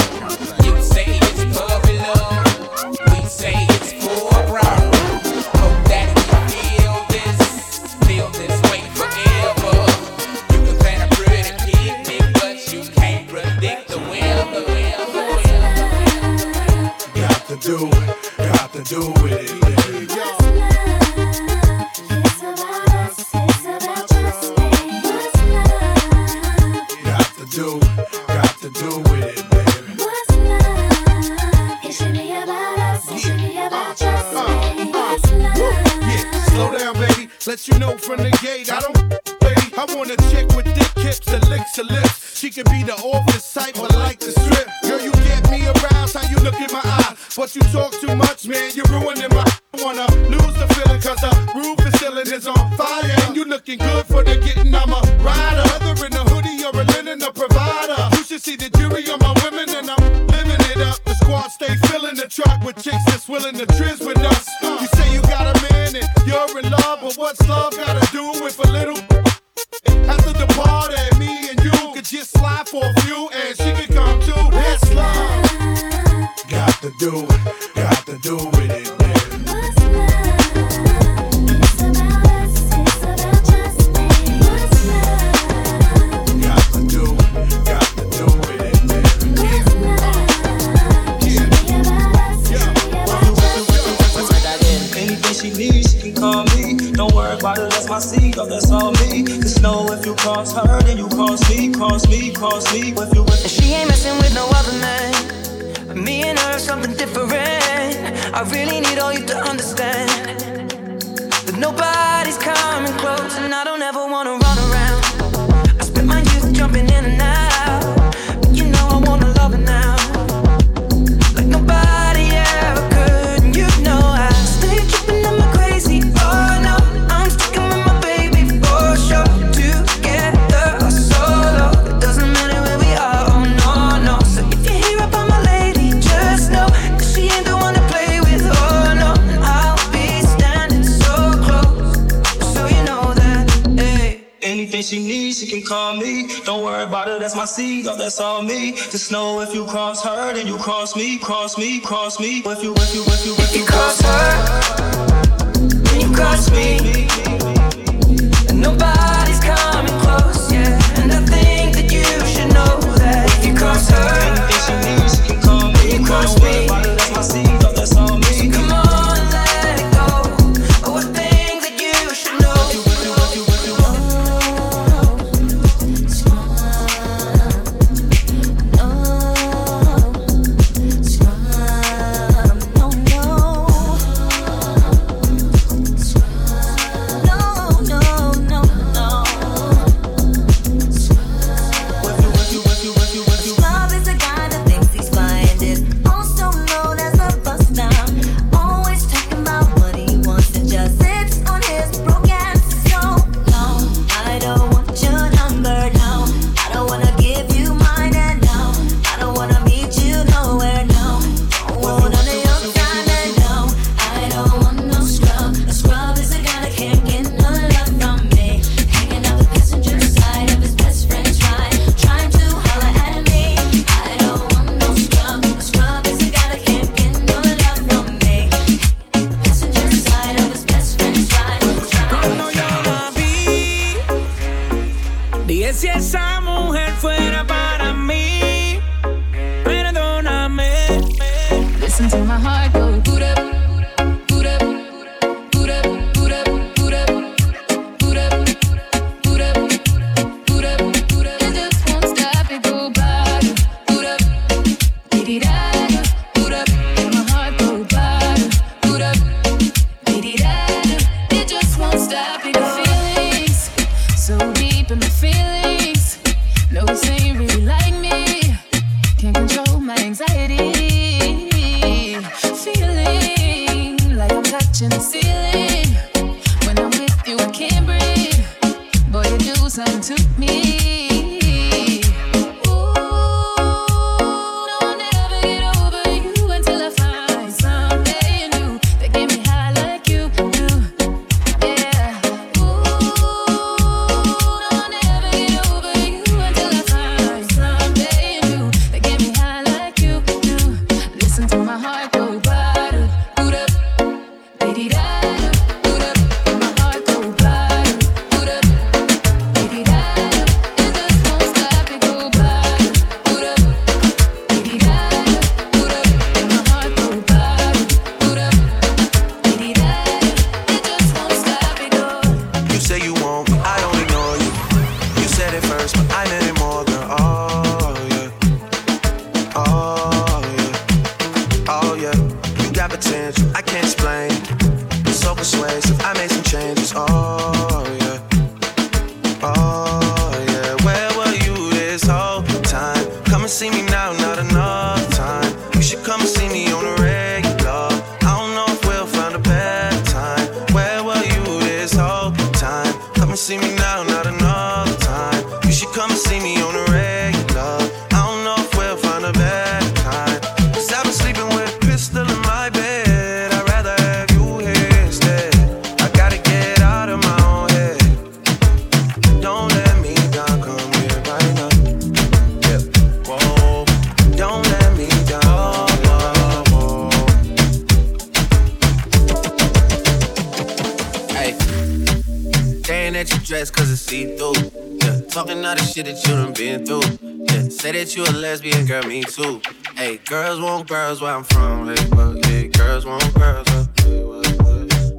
Drama, mama. a lesbian, girl, me. too. Hey, girls want girls where I'm from. Hey, but yeah, girls want girls. Uh,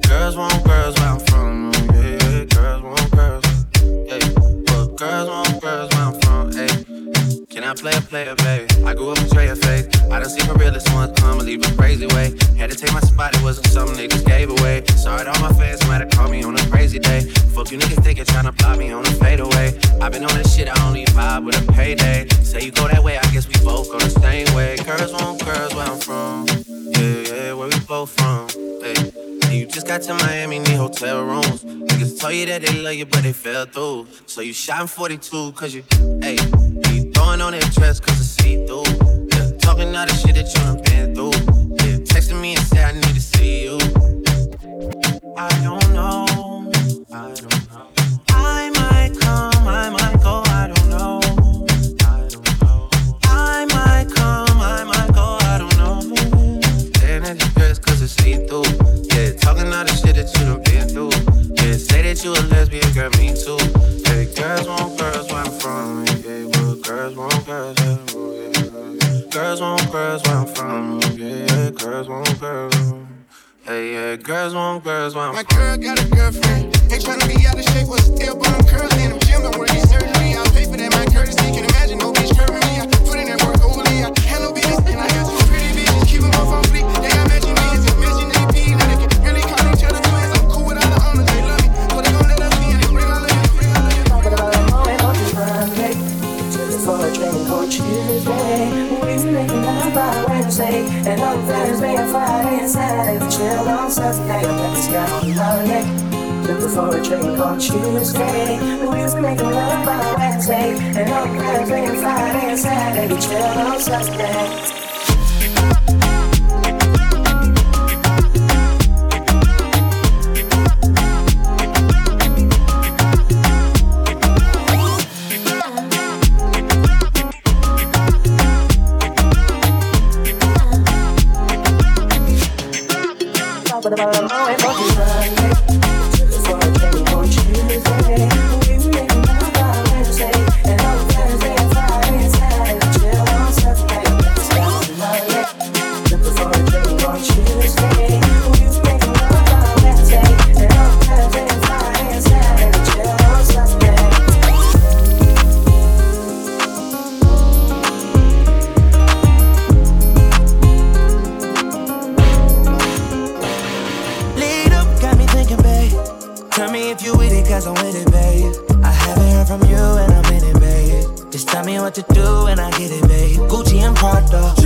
girls want girls where I'm from. Uh, yeah, yeah, girls want girls. Yeah, but girls want girls where I'm from. Hey, can I play a player, baby? I grew up Dre face. I done seen the realest ones come and leave a crazy way. Had to take my spot, it wasn't something just gave away. Sorry to all my fans might have called me on a crazy day. Fuck you niggas thinking tryna block me on a fadeaway. i been on this shit, I only vibe with a payday. Say you go that way, I guess we both go the same way. Girls want girls where I'm from. Yeah, yeah, where we both from. Hey. And you just got to Miami, need hotel rooms. Niggas tell you that they love you, but they fell through. So you shot in 42, cause you, hey, you throwing on that dress cause it's see through. Yeah, talking all the shit that you done been through. Yeah, texting me and say I need to see you. I don't know. I don't talking all the shit that you done been through. Yeah, say that you a lesbian, girl, me too. Yeah, girls want girls where I'm from. Yeah, well, girls want girls. Yeah, girls want girls where I'm from. Yeah, girls want girls. Hey, yeah, girls want girls want. My girl got a girlfriend. Ain't tryna be out of shape, was still but I'm curly in them gym. Don't worry, certainly I'll pay for that. My courtesy can imagine no bitch curving me. Wednesday, and on Thursday and Friday and Saturday we chill on Sunday. Let's go on Monday. Looking for a drink on Tuesday. We used be making love by Wednesday, and on Thursday and Friday and Saturday we chill on Sunday. But always fucking Monday. what to do when I get it, babe. Gucci and Prada.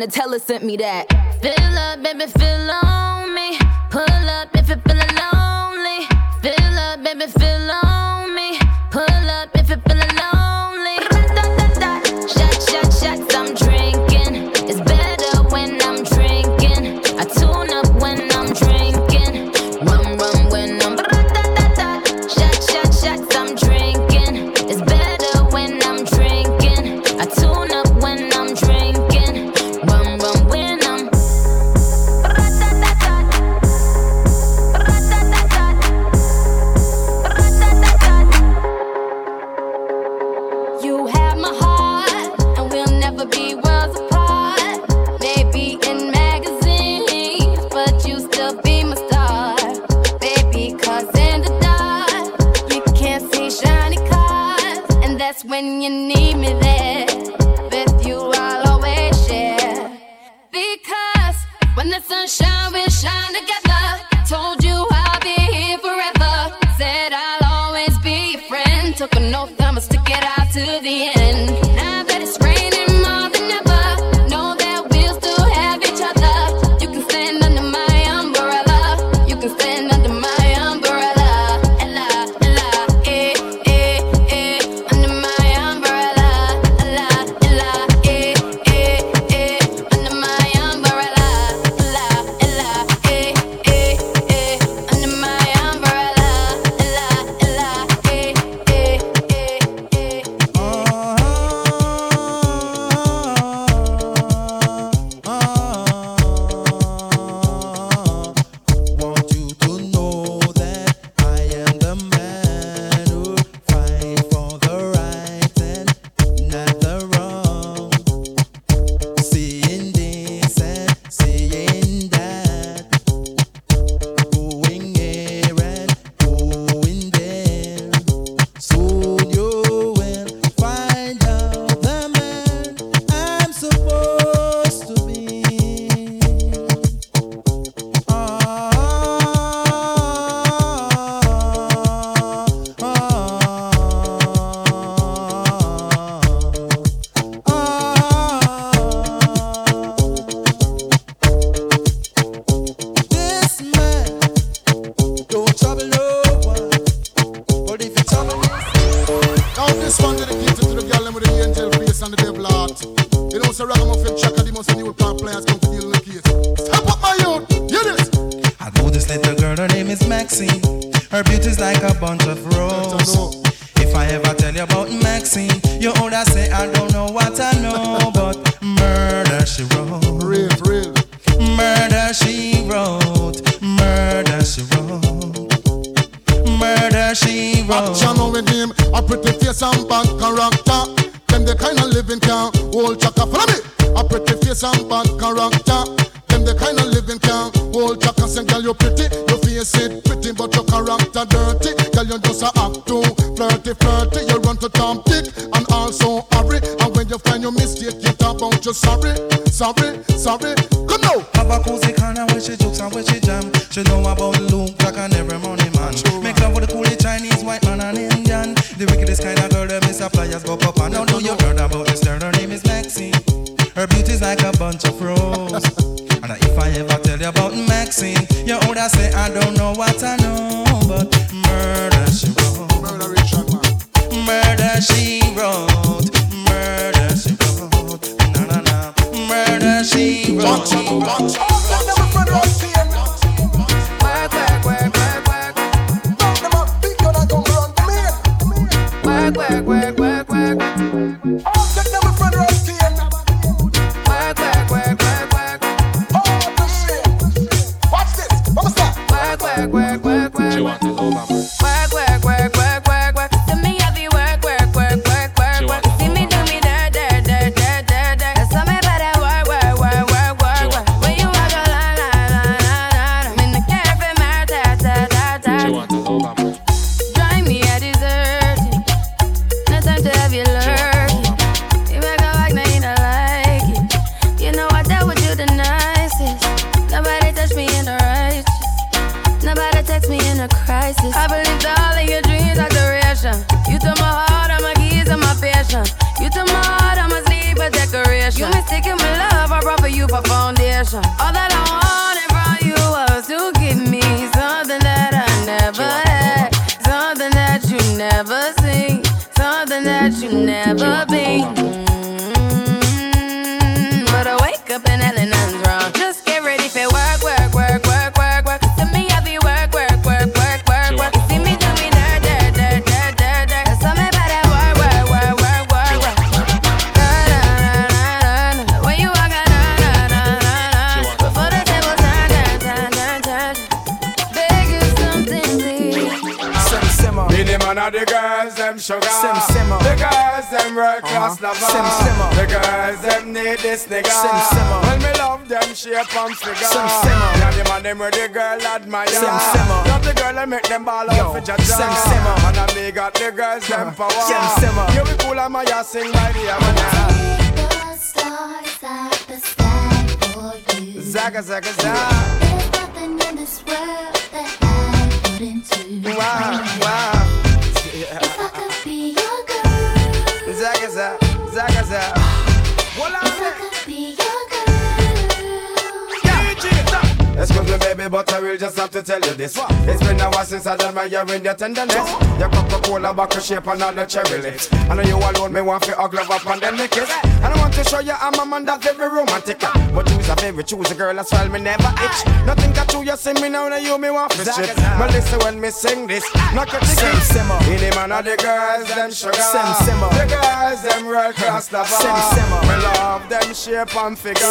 Custom made. Donatella sent me that. For foundation. All that I wanted from you was to give me something that I never had, something that you never seen, something that you never been. Sugar. Sim, simmer. The girls, them world class Uh-huh. lover. Sim, simmer. The girls, them need this nigga. Sim, simmer. When me love them shape and figure. Sim, simmer. Yeah, the man them where the girl admire. Sim, simmer. Not the girl that make them ball Yo, out for jaja. sim, simmer. And I me got the girls, them power. Sim, simmer. Yeah, we cool and my ass sing by the Havana. Stars at the sky for you. Zaga, zaga, zaga. There's nothing in this world that I wouldn't do. Wow, wow. Excuse me, baby, but I will just have to tell you this. It's been a while since I done my year in your tenderness. Your Coca-Cola bottle shape and all the cherry lips. I know you alone, me want to hug love up and then me kiss. And I want to show you I'm a man that's very romantic. But you's a favorite, choose a girl as well, me never itch. Nothing got to you, see me now, now you me want to shit. But listen when me sing this, knock your ticket. the man of the girls, them sugar. The girls, them class lover. Sim, simmer. Me love them shape and figure.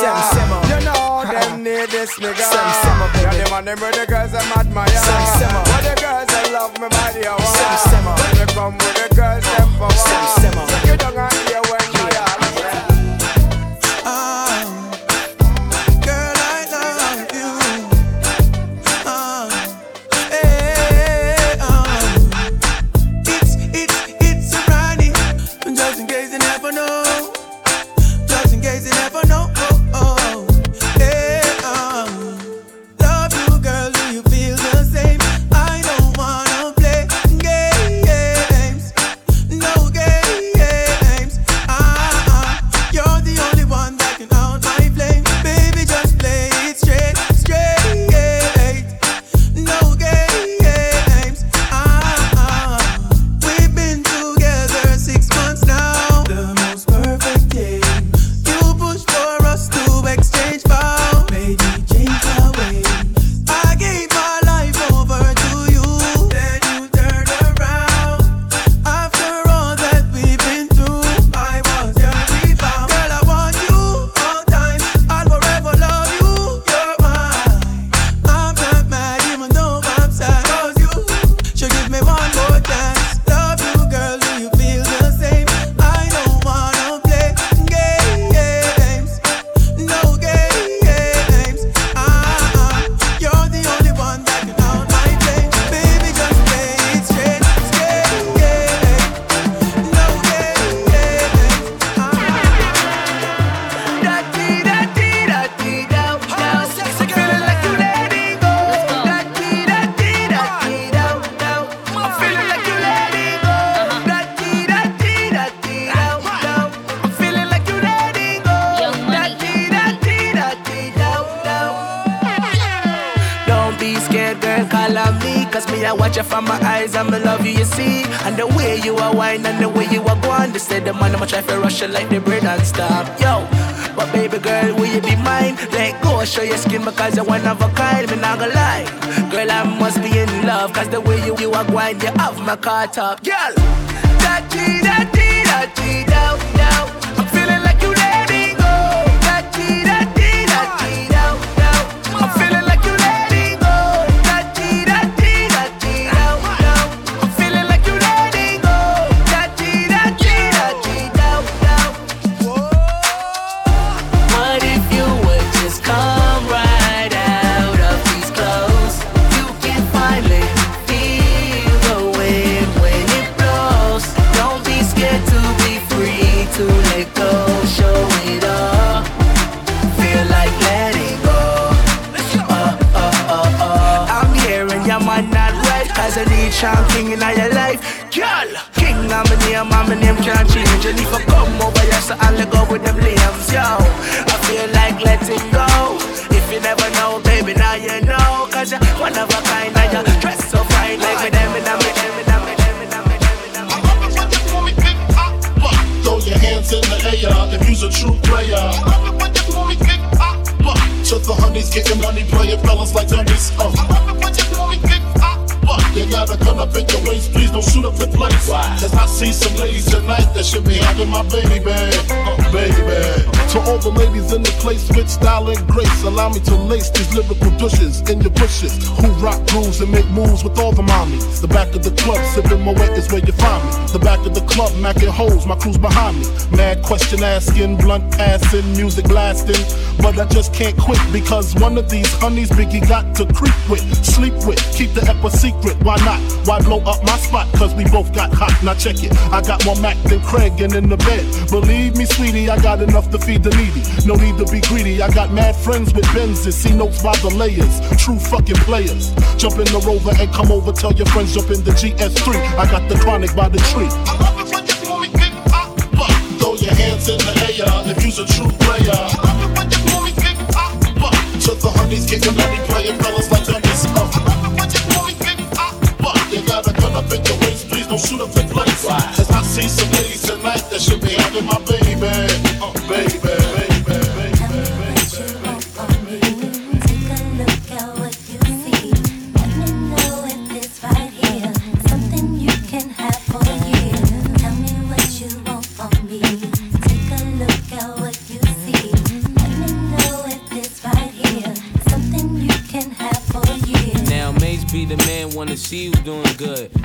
You know them need this nigga. Sim, simmer, baby. Yeah, them and them where the girls them admire. Sim, simmer. But the girls them love me body a wow. Sim, simmer. You come with the girls them power. Sim, simmer. Top. Girl, Honeys, getting money, playing fellas like dummies. Uh. You gotta come up in your waist, please don't shoot up the place. Cause I see some ladies tonight that should be having my baby bag. Uh, baby. To all the ladies in the place with style and grace, allow me to lace these lyrical douches in your bushes. Who rock grooves and make moves with all the mommies. The back of the club, sipping Moet is where you find me. The back of the club, macking hoes, my crew's behind me. Mad question asking, blunt passing, music blasting. But I just can't quit because one of these honeys Biggie got to creep with, sleep with, keep the ep a secret. Why not? Why blow up my spot? Cause we both got hot. Now check it. I got more Mac than Craig and in the bed. Believe me, sweetie, I got enough to feed the needy. No need to be greedy. I got mad friends with Benzes. C-notes by the layers. True fucking players. Jump in the rover and come over. Tell your friends jump in the GS3. I got the chronic by the tree. I love it when you see when we get throw your hands in the air if you's a true player. I love it when you see when we get to the honeys, getting money, playing fellas like up in your waist, please don't shoot up the place. Cause I see some ladies tonight that should be having my baby. Uh, baby, baby, baby, Now, Mase be the man, wanna see you doing good.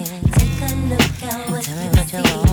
You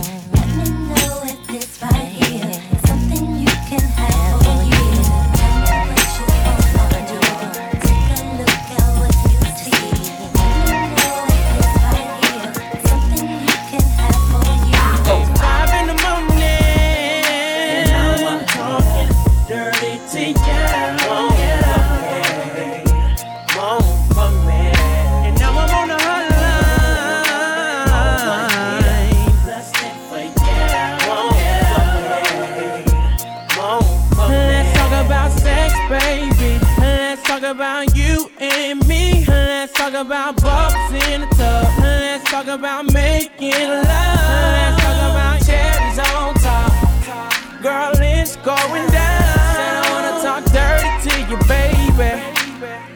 talk about making love. Let's talk about cherries on top. Girl, it's going down. Said I wanna talk dirty to you, baby.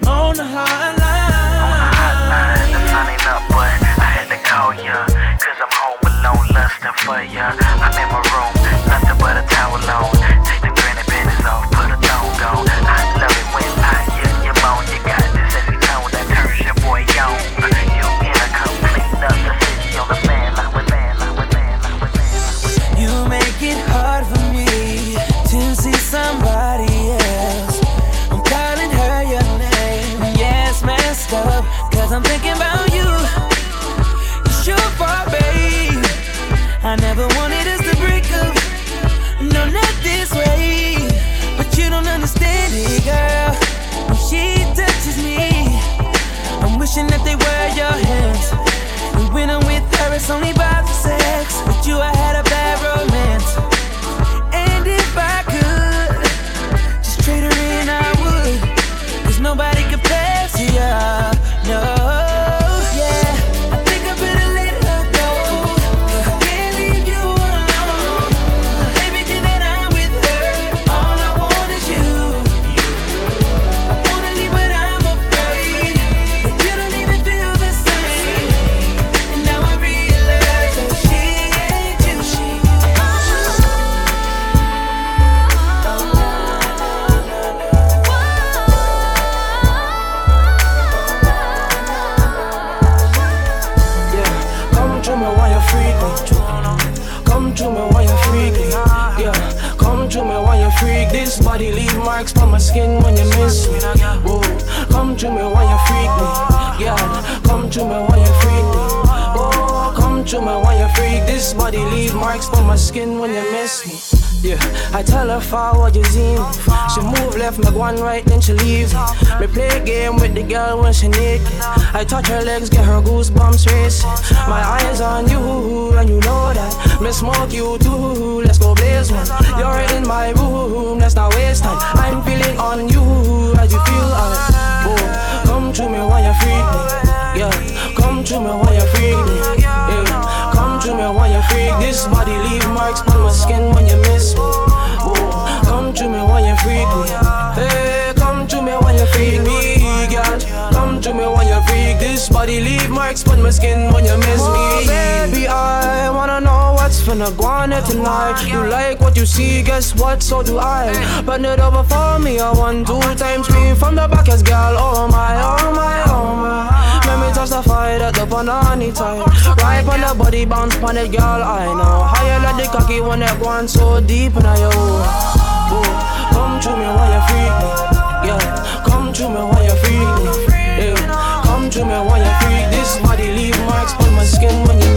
On the hotline. Sunny up, but I had to call ya. Cause I'm home alone, lusting for ya. I'm in my room, nothing but a towel on. On skin when you miss me. Yeah, I tell her forward you see me. She move left, me go on right, then she leave me. Me play game with the girl when she naked. I touch her legs, get her goosebumps racing. My eyes on you, and you know that. Me smoke you too, let's go blaze one. You're in my room, let's not waste time. I'm feeling on you as you feel alright. Oh, come to me while you freak me. Yeah, come to me while you freak me. Yeah, me while you freak. This body leave marks on my skin when you miss me. Come to me while you freak me. Hey, come to me while you freak me, girl. Come to me while you freak. This body leave marks on my skin when you miss me. Oh, baby, I go on tonight. You like what you see, guess what? So do I. Bend it over for me, I want two times me from the back, as girl. Oh my, oh my, oh my. Let me touch the fire that on honey tight. Right on the body bounce on it, girl. I know how you let the cocky when it gone so deep in yo. Oh, come to me while you freak me. Yeah, come to me while you freak me. Yeah, come to me while you freak. This body leave marks on my skin when you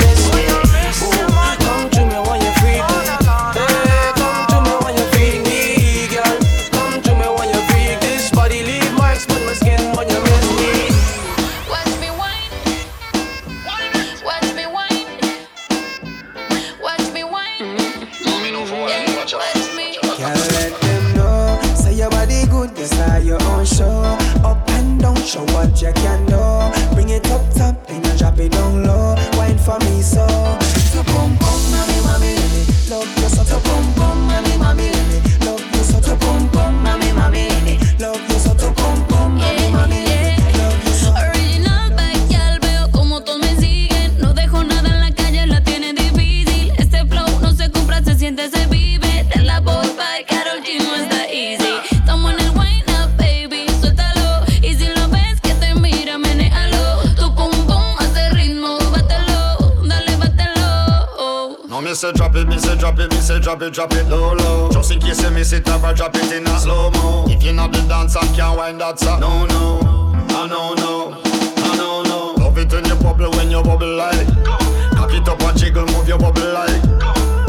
drop it, drop it low, low. Just in case you miss it, I drop it in a slow mo. If you're not the dance, I can't wind that song. No, no, I know, no, I know, no. Love it when you bubble, when you bubble like. Cock it up and jiggle, move your bubble like.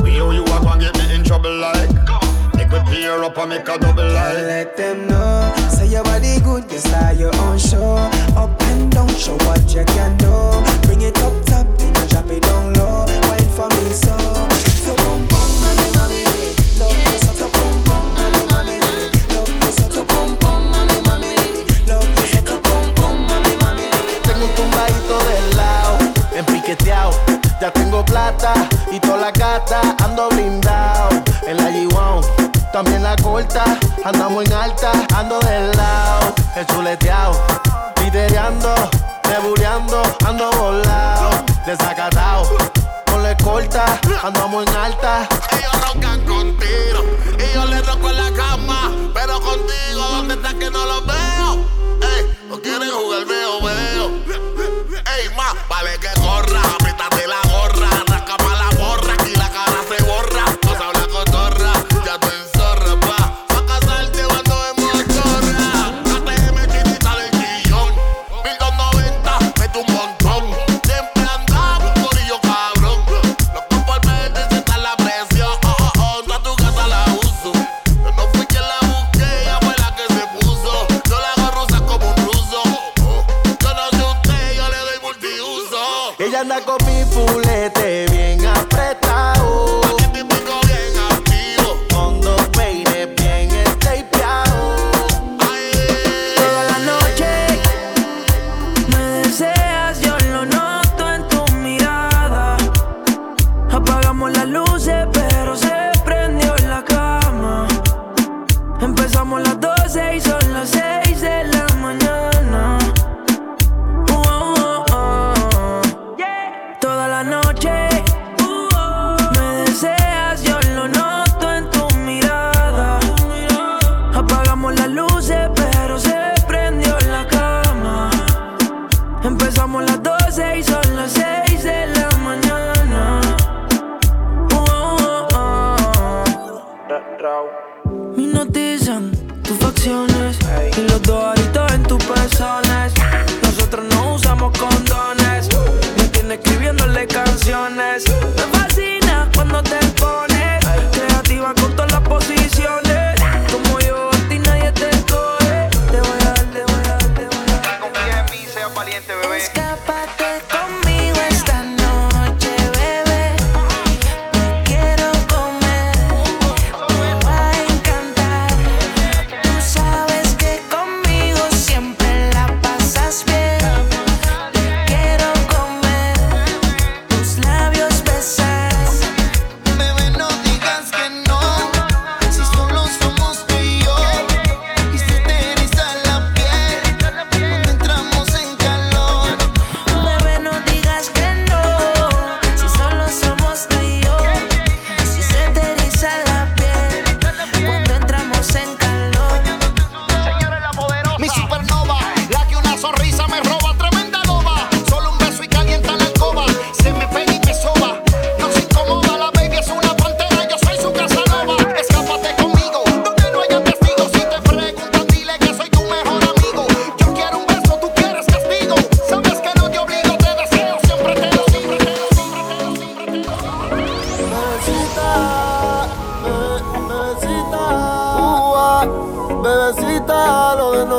We owe you are gonna get me in trouble like. Make me peer up and make a double like. let them know. Say your body good, you start your own show. Up and down, show what you can do. Bring it up andamos en alta, ando del lado. El chuleteado, lidereando, nebuleando, ando volado. Desacatado, con la escolta, andamos en alta. Ellos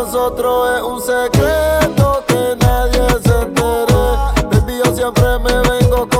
nosotros es un secreto que nadie se entere. Baby, yo siempre me vengo con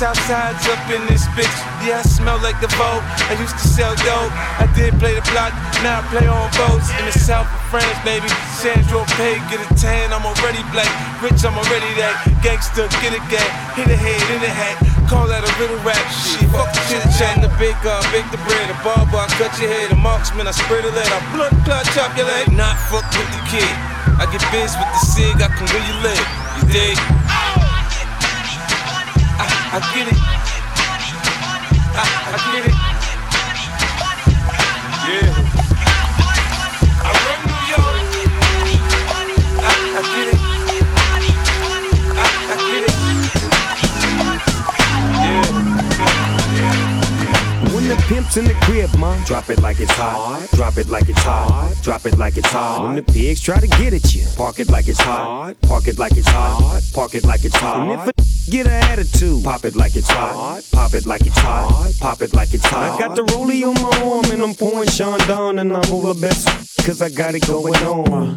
Southside's up in this bitch. Yeah, I smell like the vote. I used to sell dope. I did play the block. Now I play on boats in the south of France, baby. Sandro Pay, get a tan. I'm already black. Rich, I'm already that. Gangster, get a gang. Hit a head in a hat. Call that a little rap shit. Fuck the chit chat. The big uh, bake the bread. The barber, I cut your head. The marksman, I spray the lead. I blood clot, chop your leg. Not fuck with the kid. I get biz with the cig. I can really live. You dig? I, I get it. I, I get it. Yeah. I run New York. I, I get it. I, I get it. When the pimp's in the crib, ma, drop it like it's hot. Drop it like it's hot. Drop it like it's hot. When the pigs try to get at you, park it like it's hot. Park it like it's hot. Park it like it's hot. Get an attitude, pop it like it's hot. Pop it like it's hot. Pop it like it's hot. I got the rollie on my arm and I'm pouring Chandon and I'm over best cause I got it going on.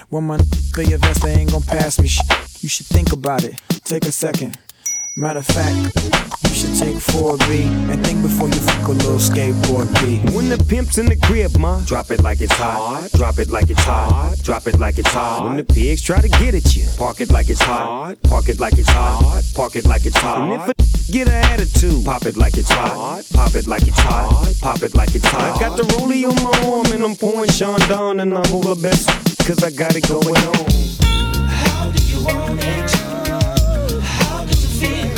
When my for your vest, they ain't gon' pass me. You should think about it, take a second. Matter of fact, you should take 4B and think before you fuck a little skateboard B. When the pimp's in the crib, ma, drop it like it's hot. Drop it like it's hot. Drop it like it's hot. When the pigs try to get at you, park it like it's hot. Park it like it's hot. Park it like it's hot. And if a get an attitude, pop it like it's hot. Pop it like it's hot. Pop it like it's hot. I got the rollie on my arm and I'm pouring Chandon and I'm over best cause I got it going on. How do you want it? How did you feel?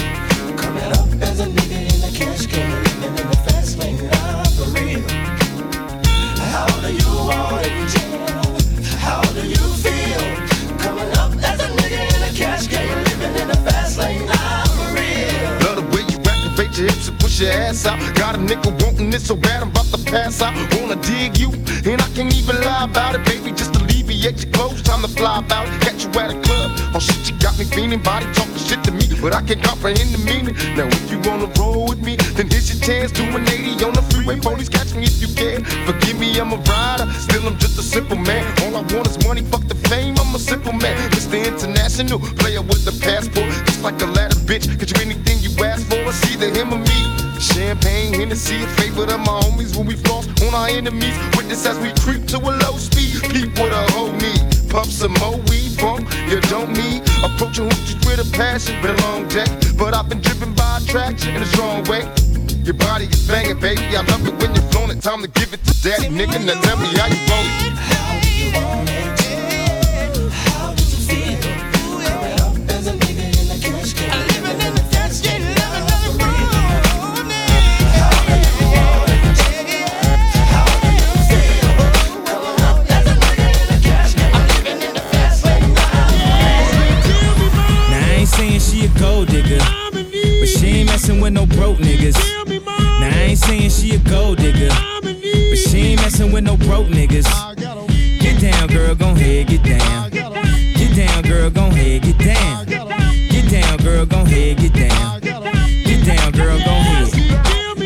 Coming up as a nigga in a cash can, living in the fast lane, for real. How do you want it? How do you feel? Coming up as a nigga in a cash can, living in the fast lane, for real. Love the way you activate your hips and push your ass out. Got a nigga wanting it so bad I'm about to pass out. Wanna dig you, and I can't even lie about it, baby. Just alleviate your clothes, time to fly about. Catch you at a club. Oh shit, you got me feeling, body talking shit to me, but I can't comprehend the meaning. Now if you wanna roll with me, then here's your chance. Do an 80 on the freeway, police catch me if you can. Forgive me, I'm a rider, still I'm just a simple man. All I want is money, fuck the fame. I'm a simple man, Mr. International player with a passport, just like a ladder bitch. Get you anything you ask for, it's either him or me. Champagne, Hennessy, a favorite of my homies when we floss on our enemies. Witness as we creep to a low speed. Peep with a whole need. Puff some more weed, bump, you don't need. Approaching hoochies with a passion, been a long day. But I've been driven by attraction in a strong way. Your body is banging, baby. I love it when you're flown it. Time to give it to daddy, nigga. Now tell me how you want it. How you want it? How did you feel? Gold digger. But she ain't messing with no broke niggas. Now I ain't saying she a gold digger. But she ain't messing with no broke niggas. Get down, girl, gon' head, get down. Get down, girl, gon' head, get down. Get down, girl, gon' head, get down.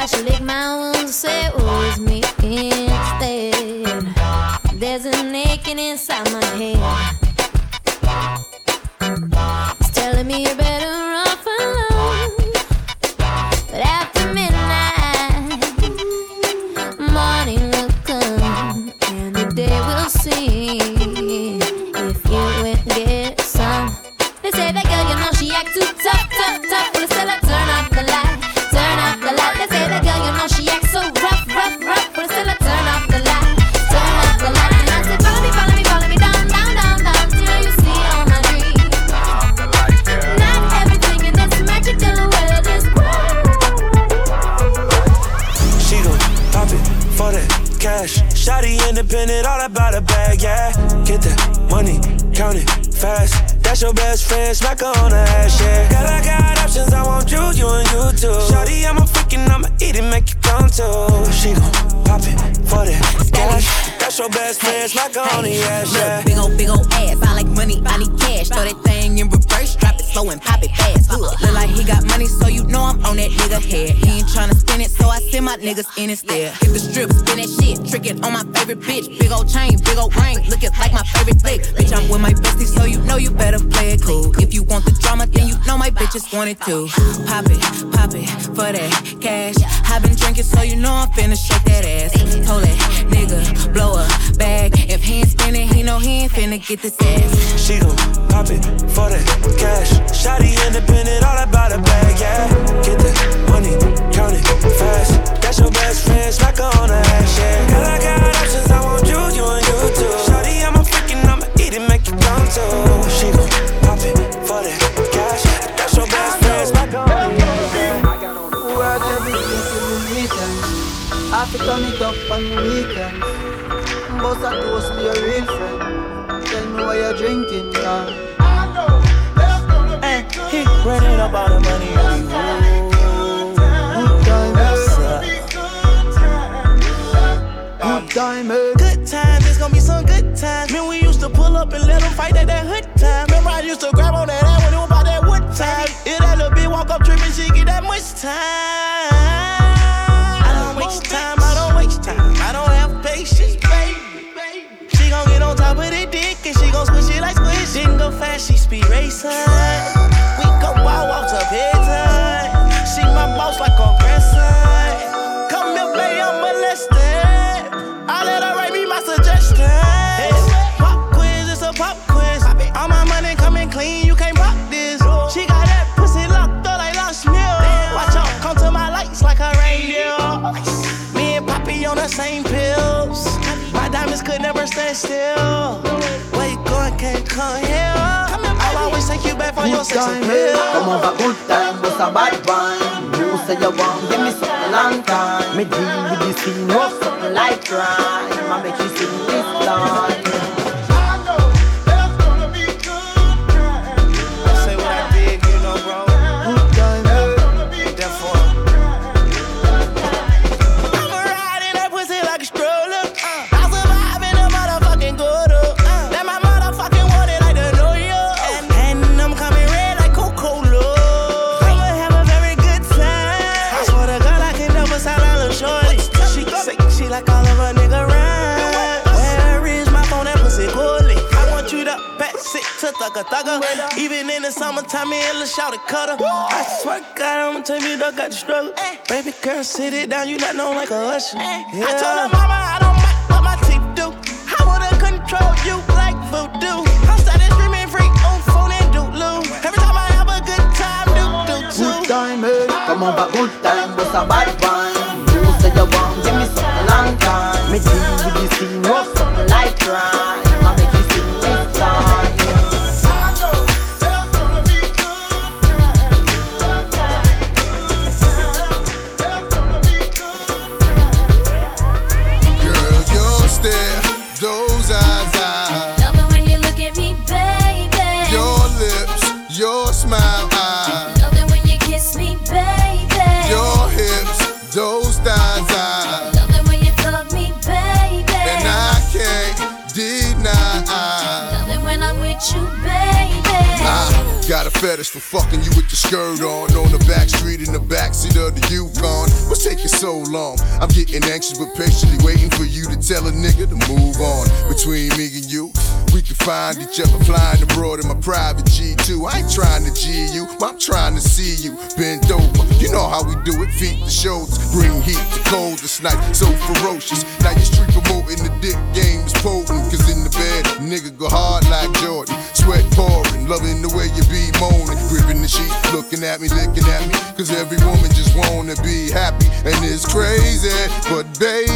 I should lick my in instead. Hit the strip, spin that shit, trick it on my favorite bitch. Big ol' chain, big ol' ring, looking like my favorite flick. Bitch, I'm with my bestie, so you know you better play it cool. If you want the drama, then you know my bitches want it too. Pop it, pop it for that cash. i been drinking, so you know I'm finna shake that ass. Told that nigga, blow a bag. If he ain't spinning, he know he ain't finna get this ass. She gon' pop it for that cash. Shotty independent, times. Man, we used to pull up and let them fight at that hood time. Remember, I used to grab on that ass when it was about that wood time. If that little bitch walk up tripping, she get that much time. Good time? Come over, good time, bust a bad one. You say you want, give me something long time. Me deal with this thing, rough something like crime. I make you sing this line. To thugger thugger. Even in the summertime, me and Lil Shout a cutter. I swear to God, I'ma tell you, dog got the struggle. Baby girl, sit it down, you not known like a usher. Yeah. I told her mama I don't mind what my teeth do. I wanna control you like voodoo. I'm started screaming freak on phone and do loo. Every time I have a good time, do do too. Good time, eh? Come over, good time, a bad one. You say you want, give me something long time. Me deal with this thing, something like crime. You with your skirt on On the back street in the backseat of the Yukon. What's taking so long? I'm getting anxious but patiently waiting for you to tell a nigga to move on. Between me and you, we can find each other flying abroad in my private G2 I ain't trying to G you, I'm trying to see you bend over. You know how we do it, feet to shoulders Bring heat to cold this night, so ferocious Now you street promoting the dick looking at me, licking at me. Cause every woman just wanna be happy. And it's crazy, but baby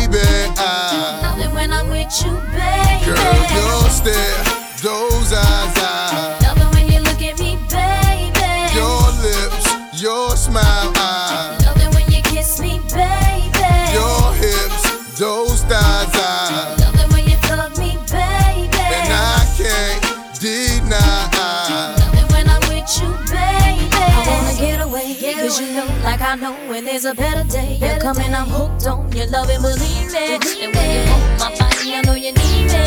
there's a better day. You're coming, I'm hooked on your love and believe me. And when you hold my body, I know you need me.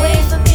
Wait for me,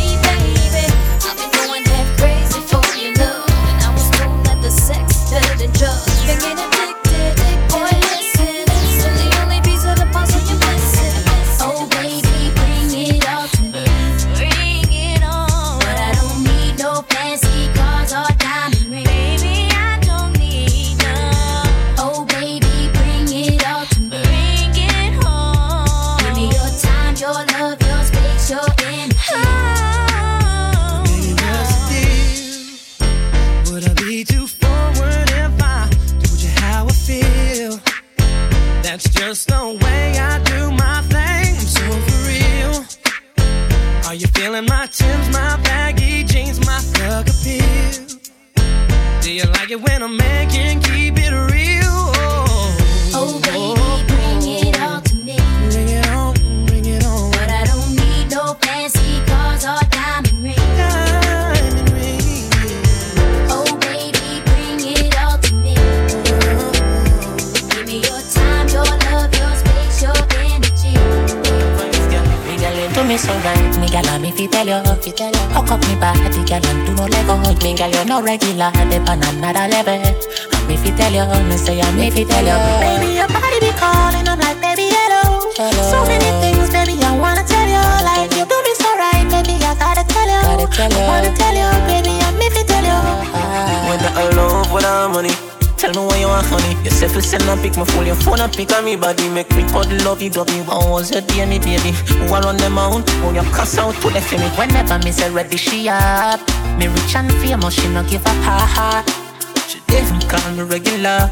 on another level. And me fi tell you, me say I me fi tell you. Baby, your body be calling, I'm like, baby, hello. So many things, baby, I wanna tell you. Like you do me so right, baby, I gotta tell you. Gotta tell you. Wanna tell you, baby, I me fi tell you. Whether I love, whether I money. Tell me what you want, honey. You say fi send a pic, my phone, your phone a pic on me body. Make me put the love you got me. What was your day, me baby? Who are on the mount? Oh, you cuss out to the me. Whenever me say ready, she up. Me rich and famous, she no give up ha ha. She didn't call me regular.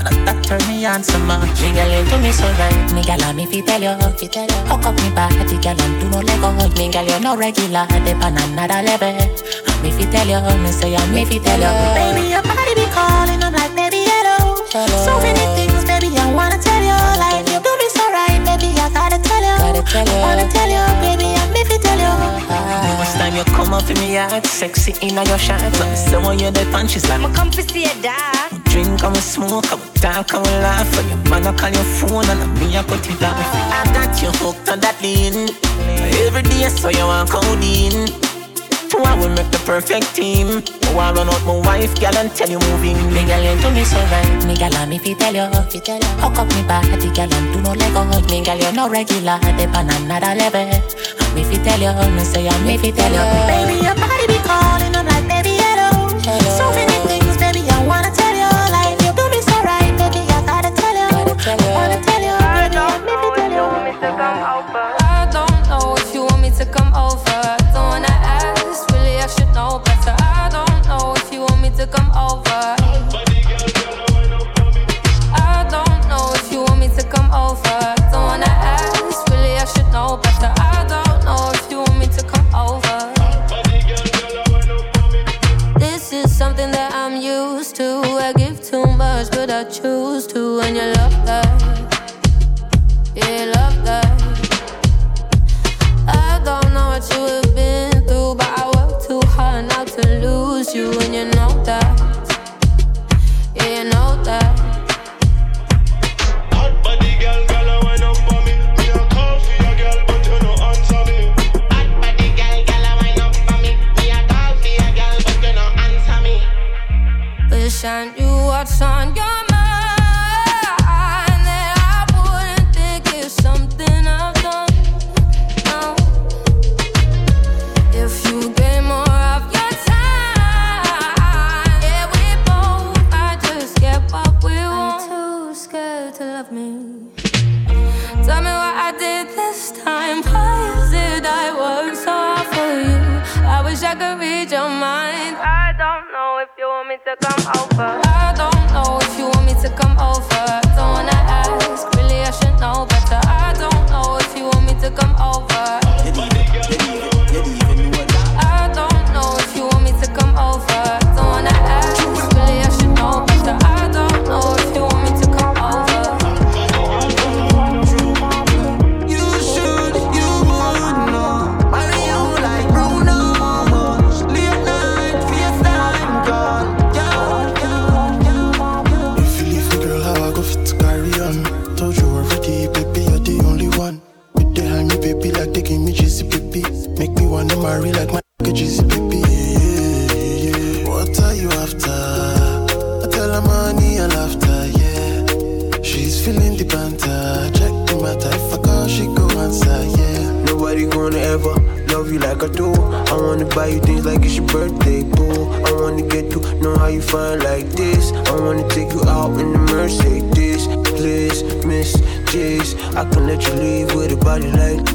And that turn me on so much. Me girl, you do me so right. Me girl, me fi tell you, fi tell you. Hook up me body, girl, and do no let go. Me girl, you no regular, they on another level. And me fi tell you, me say I me fi tell you. Baby, your body be calling, I'm like, baby, hello. So many things, baby, I wanna tell you. Like you do me so right, baby, I gotta tell you. Gotta tell you. Wanna tell you, baby, I me fi tell you. Ah. First time you come up in me yard, sexy in your shirt. Let me say when you're the punches like I'ma come to see a dog. Drink we smoke, we talk we laugh And your man a call your phone and me a put it off I got you hooked on that lean Every day so you want codeine Two I will make the perfect team Oh, I run out my wife, girl, and tell you moving Me girl, you do me so right. Me girl, me fi tell you, fi tell you. Hook up me body, girl, and do no let go. Me girl, you no regular, they on another level. And me fi tell you, me say I me fi tell you. Baby, your body be calling, I'm like, baby, hello. So many things, baby, I wanna tell you. Like you do me so right, baby, I gotta tell you. Wanna tell you, to come over. Are you after? I tell her money and laughter, yeah. She's feeling the banter. Check the matter, if I call, she go answer, yeah. Nobody gonna ever love you like I do. I wanna buy you things like it's your birthday, boo. I wanna get to know how you find like this. I wanna take you out in the Mercedes. Please, Miss J's, I can let you leave with a body like.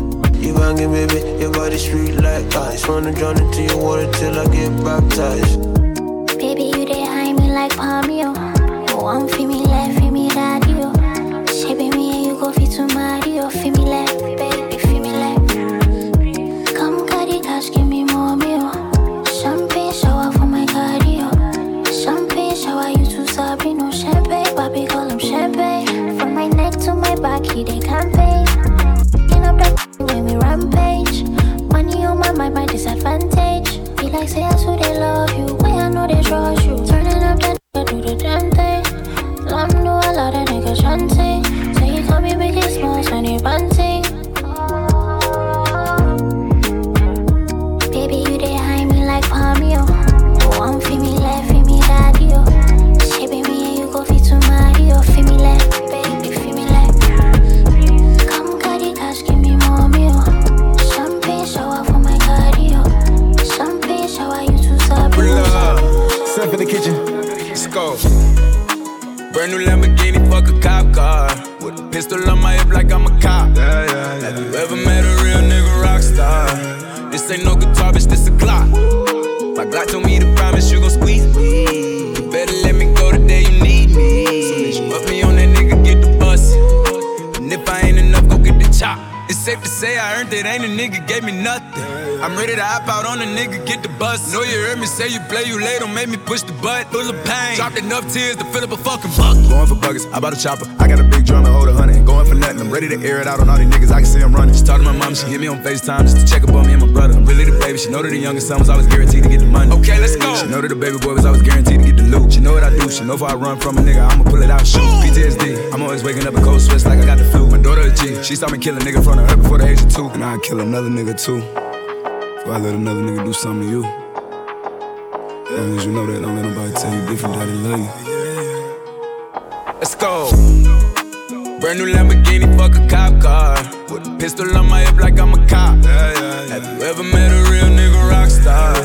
You banging, baby, your body sweet like ice. Wanna drown into your water till I get baptized. Baby, you dey high me left, feel me daddy, yo. Shaping me and you go fit to Mario. Feel me left, pistol on my hip like I'm a cop. Yeah, yeah, Have you ever met a real nigga rock star? This ain't no guitar, bitch, this a clock. My Glock told me to promise you gon' squeeze me. You better let me go the day you need me. So bitch, put me on that nigga, get the bus. And if I ain't enough, go get the chop. It's safe to say I earned it, ain't a nigga gave me nothing. I'm ready to hop out on a nigga, get the bus. Know you heard me say you play, you late, don't make me push the butt. Full of pain, dropped enough tears to fill up a fucking bucket. Going for buggers, I bought a chopper. I got a drum and hold a hundred. Going for nothing, I'm ready to air it out on all these niggas. I can see I'm running. She talked to my mom, she hit me on FaceTime just to check up on me and my brother. I'm really the baby. She know that the youngest son was always guaranteed to get the money. Okay, let's go. She know that the baby boy was always guaranteed to get the loot. She know what I do. She know if I run from a nigga, I'ma pull it out, shoot. PTSD. I'm always waking up in cold sweats like I got the flu. My daughter a G. She saw me kill a nigga in front of her before the age of two. And I'd kill another nigga too. Before I let another nigga do something to you. As long as you know that, don't let nobody tell you different that they love you. Brand new Lamborghini, fuck a cop car. With a pistol on my hip like I'm a cop. Have you ever met a real nigga rock star?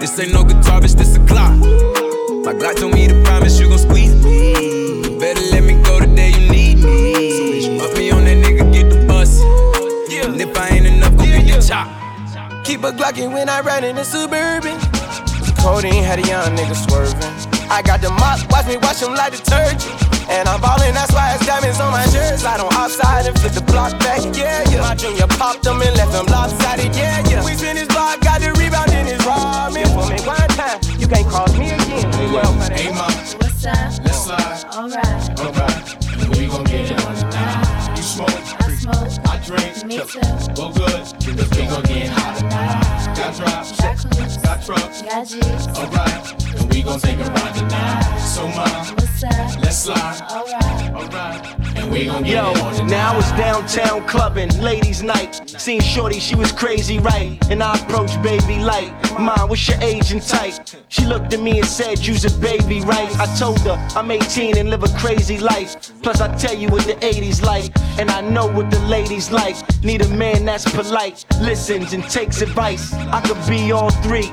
This ain't no guitar, bitch, this a clock. My Glock told me to promise you gon' squeeze me. You better let me go the day you need me. So bitch, put me on that nigga, get the bus. And if I ain't enough, go get the chop. Keep a Glockin' when I ride in the Suburban. Codeine had a young nigga swervin'. I got the mop, watch me wash him like detergent. And I'm ballin', that's why it's diamonds on my shirts. I don't outside and flip the block back, yeah, yeah. My junior popped them and left them lopsided, yeah, yeah. We spin his block, got the rebound in his ramen. For me one time, you can't cross me again. Well, Hey, mom, What's up? let's slide. Alright. Alright, and we gon' get it on tonight. You smoke, I smoke. I drink, Me too. well good, cause we gon' get hot tonight. Got drops, Got trucks, Got G's. alright, and we gon' take a ride tonight. So, mom, What's let's slide. Alright. Alright, we Yo, it on tonight. now it's downtown clubbing, ladies' night. Seen Shorty, she was crazy, right? And I approached baby light. Mom, what's your age and type? She looked at me and said, You's a baby, right? I told her I'm 18 and live a crazy life. Plus, I tell you what the 80s like, and I know what the ladies like. Need a man that's polite, listens and takes advice. I could be all three.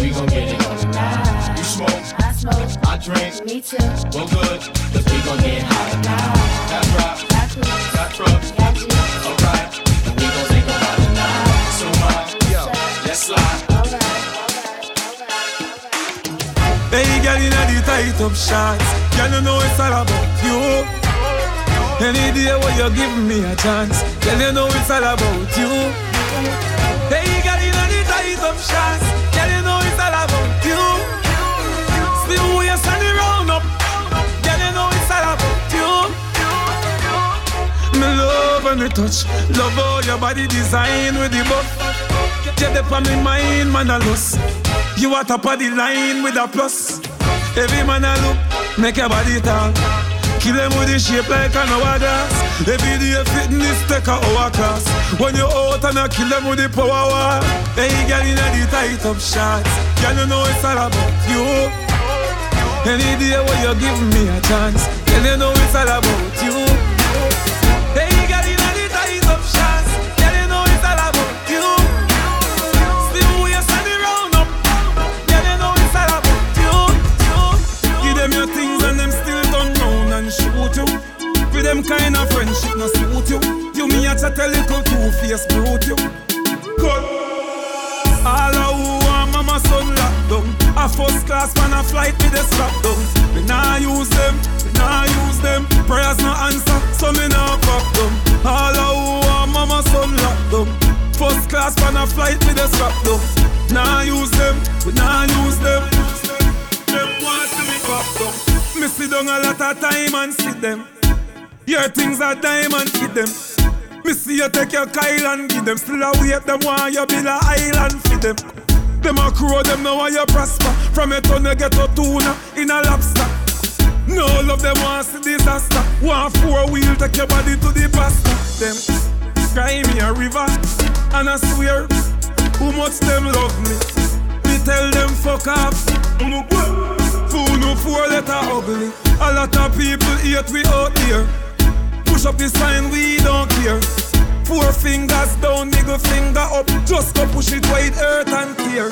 we gon' get it on tonight. You smoke, I smoke. I drink, Me too. well good, cause we gon' get hot tonight. Got drops, Got coops. got trucks, Got G's. alright, and we gon' take a ride tonight. So, mom, yo, let's slide. Hey, girl, in the tight up shots. Girl, you know it's all about you. Any day when you're giving me a chance, girl, you know it's all about you. Hey, girl, in the tight up shots. Love and the touch, love all your body design with the buff. Get up on me mind, man, I lost. You are top of the line with a plus. Every man I look, make your body talk. Kill them with the shape like an hourglass. Every day fitness take a hour class. When you out and I kill them with the power war. Hey, girl, in the tight up shots. Girl, you know it's all about you. Any day when you give me a chance, girl, you know it's all about flight with the strap down. We nah use them, we nah use them. Prayers no answer, so me nah fuck them. All who want mama son locked down. First class man a flight with the strap down. Nah use them, we nah use them. Them want to me fuck down. Me sit down a lot of time and see them. Your things are diamond, fit them. Me see you take your Kyle and give them. Still a wait, them want you build a island for them. Them a crow, them know why you prosper. From your you get a tuna in a lobster. No love them want see disaster. Want four wheel take your body to the pasta. Them cry me a river. And I swear, who much them love me? Me tell them fuck off. Fool no four letter ugly. A lot of people hate we out here. Push up the sign, we don't care. Four fingers down, nigga finger up. Just go push it wide, earth and tear.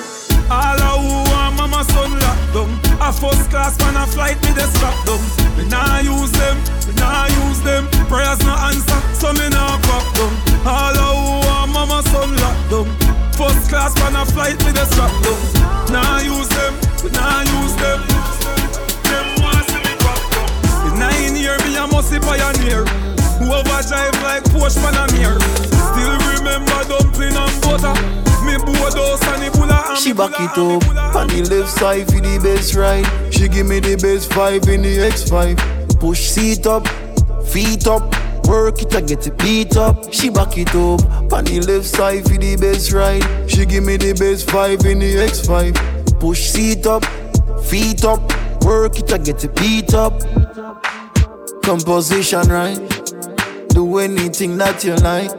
All of who want mama son locked down. A first class man a flight me they strap down. Me nah use them, me nah use them. Prayers no answer, so me nah pop down. All of who want mama son locked down. First class man a flight me they strap down. Nah use them, me nah use them. Them want see me pop down. In nine year me a musty pioneer. Who overdrive like Porsche Panamera. Still remember dumpling and butter. Me Bodos and the bulla and She back it up on the left side for the best ride. She give me the best five in the X5. Push seat up, feet up, work it and get it beat up. She back it up on the left side for the best ride. She give me the best five in the X5. Push seat up, feet up, work it and get it beat up. Composition right, do anything that you like.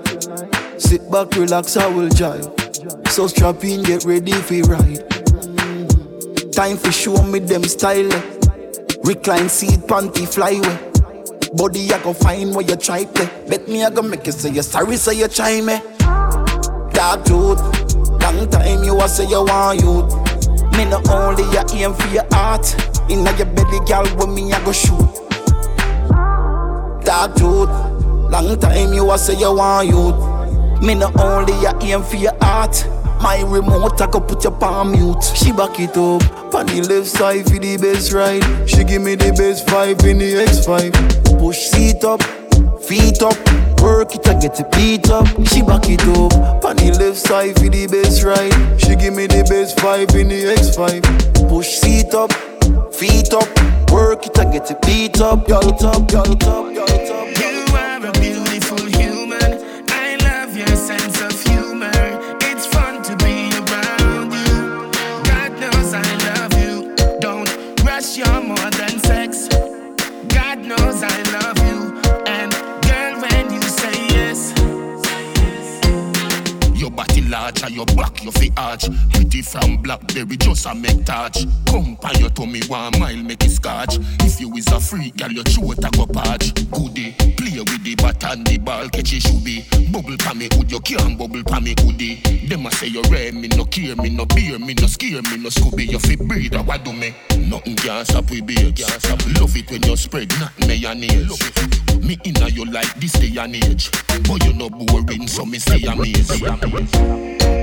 Sit back, relax, I will jive. So strap in, get ready for ride. Time for show me them style. eh. Recline seat, panty flyway. Eh. Body I go find where you try play. Bet me I go make you say you sorry, say you try me. Dark truth, long time you a say you want youth. Me no only you aim for your heart. Inna your belly, girl, with me I go shoot. Dark truth, long time you a say you want youth. Me no only you aim for your heart. My remote, I go put your palm mute. She back it up, on the left side for the best ride. She give me the best five in the X5. Push seat up, feet up, work it, I get it beat up. She back it up, on the left side for the best ride. She give me the best five in the X5. Push seat up, feet up, work it, I get it beat up. Girl, it up, up, girl, it God and your back your fi arch. Pretty from Blackberry just a make touch. Come pan your tummy one mile make it scotch. If you is a freak, girl your throat a go patch. Goodie, play with the bat and the ball catch it should be. Bubble pa me hood, you can't bubble pa me hoodie. Them a say you rare, me no care, me no beer, me no scare, me no scooby. You fi breed, a what do me? Nothing can stop we beer. Love it when you spread nothing mayonnaise. Me inna you like this day and age, but you no boring, so me stay amazed.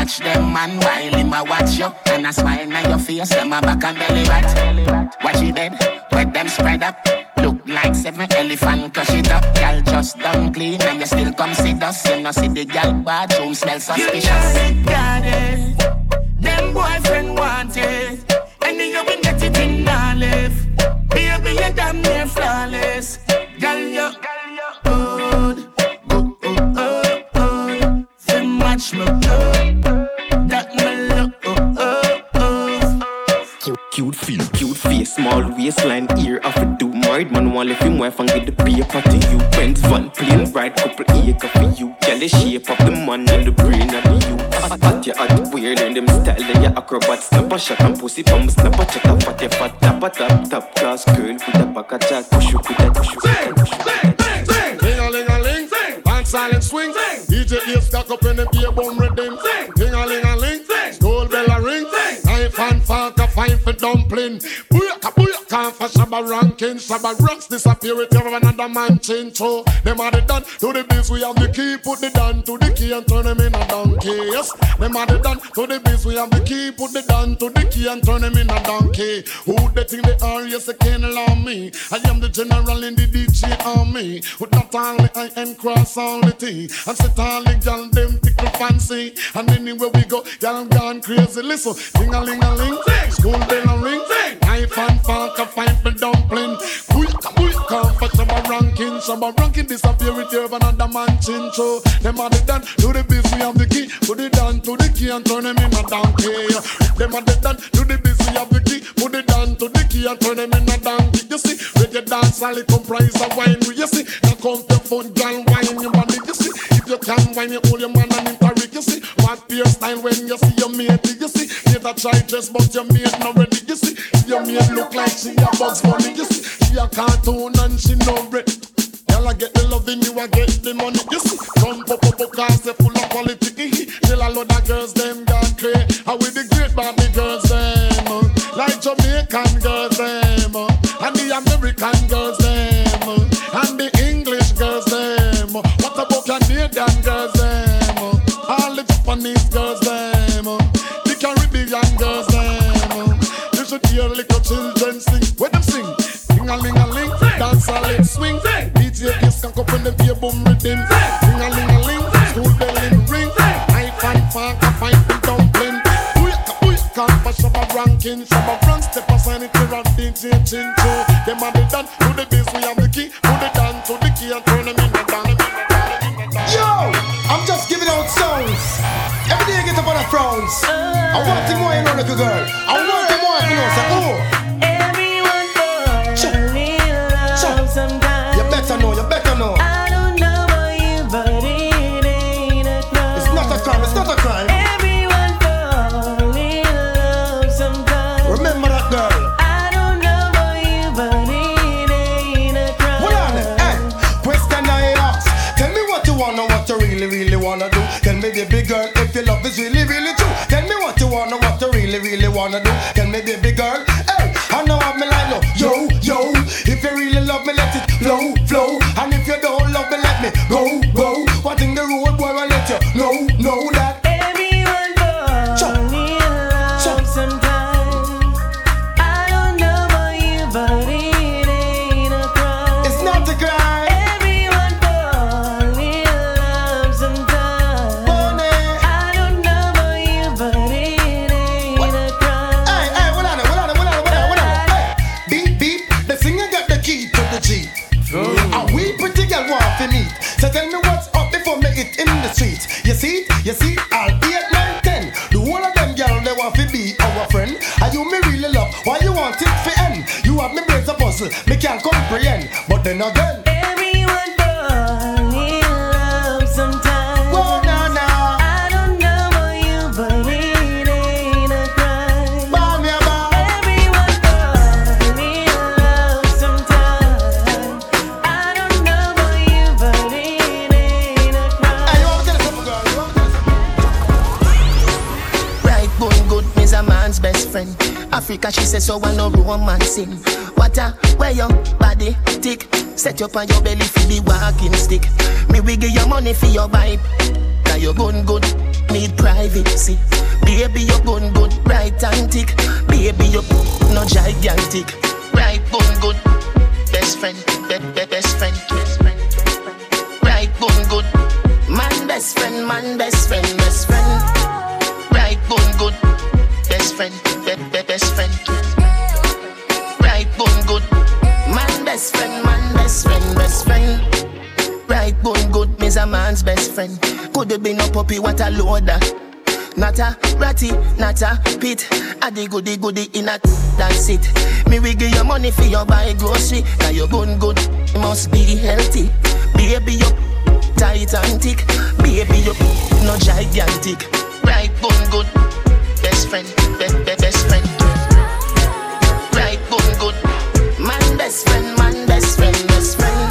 Watch them man while him a watch you. And a smile on your face, them a back and belly rat. Watch it dead, with them spread up. Look like seven elephant, crush it up. Girl, just done clean, and you still come see dust. You know see the girl bathroom smell suspicious. You know it. Them boyfriend small waistline, ear off a do married man want left him wife and get the paper to you. Benz van, plane ride, couple acre for you. The shape of the man and the brain of you. Hot you hot, weird and them style and your acrobat. Snap a shot and pussy bum, snap a chat up at your fat, tap a top, top class girl with a back a chat. Push you with that, push you with a a silent swing. DJ ear stack up in the ear bone rhythm. Ling a ling a ling, skull bell a ring. Knife and fork a fine for dumpling. Booyaka, for Shabba ranking. Shabba rocks disappear with you another man change. So, them are the done to the biz, we have the key. Put the down to the key and turn them in a donkey. Yes, them are the done to the biz, we have the key. Put the down to the key and turn them in a donkey. Who they think they are? Yes, they can't allow me. I am the general in the DJ army. With not only I am cross all the T. And sit all the gal them tickle fancy. And anywhere we go, y'all gone crazy. Listen, ding a ling a ling, school bell a ring, knife and fork a fight for dumpling. Quick, quick, come for some ranking, some ranking disappear with you another man chin so Them are the done, do the biz, we have the key, put it down to the key and turn them in a donkey. Them are the done, do the biz, we have the key, put it down to the key and turn them in a donkey. You see, reggae dance all it comprise of wine. You see, now come to fun, girl, wine your body. You see, if you can wine, you hold your man and interrick. You see, what your style when you see your mate. You see, you a try dress, but your mate not ready. You see, your mate look like she a bugs money. You see, she a cartoon and she no bread. Girl, I get the loving, you I get the money. You see, come pop up, cause they full of quality. Tell a lot of girls, them got crazy. How with the great Barbie girls, boom rhythm. Ding a ling a ling, school bell in ring. Knife and fork a fight with dumpling. Booyaka, booyaka, for Shabba ranking. Shabba rank step aside it to rock DJ chin cho. Them are the done to the biz, we have the key. Put it down to the key and turn them in the down. Yo, I'm just giving out songs. Every day I get up on a frowns. I want the more you know, little girl. I want the more you know, say, wanna do. Tell me, baby girl, comprehend. But then again. Everyone falls in love sometimes. Whoa, nah, nah. I don't know about you, but it ain't a crime. Bah, me a bah. Everyone falls in love sometimes. I don't know about you, but it ain't a crime. Hey, you want to tell us something, girl? You want to tell us Right bone good, me's a man's best friend. Africa, she says, so I no romancing. What a where your body tick. Set up on your belly for the walking stick. Me we give you money for your vibe. Cause your gun good, need privacy. Baby, your gun good, right and tick. Baby, you no gigantic. Right bone good, best friend, friend. Could have been a puppy, what a loader. Not a ratty, not a pit. A the goody goody in a that's it. Me we give you money for your buy grocery. Now you bone good, must be healthy. Baby you tight and thick. Baby you no gigantic. Right bone good, best friend, be, be, best friend. Right bone good, man best friend, man best friend, best friend.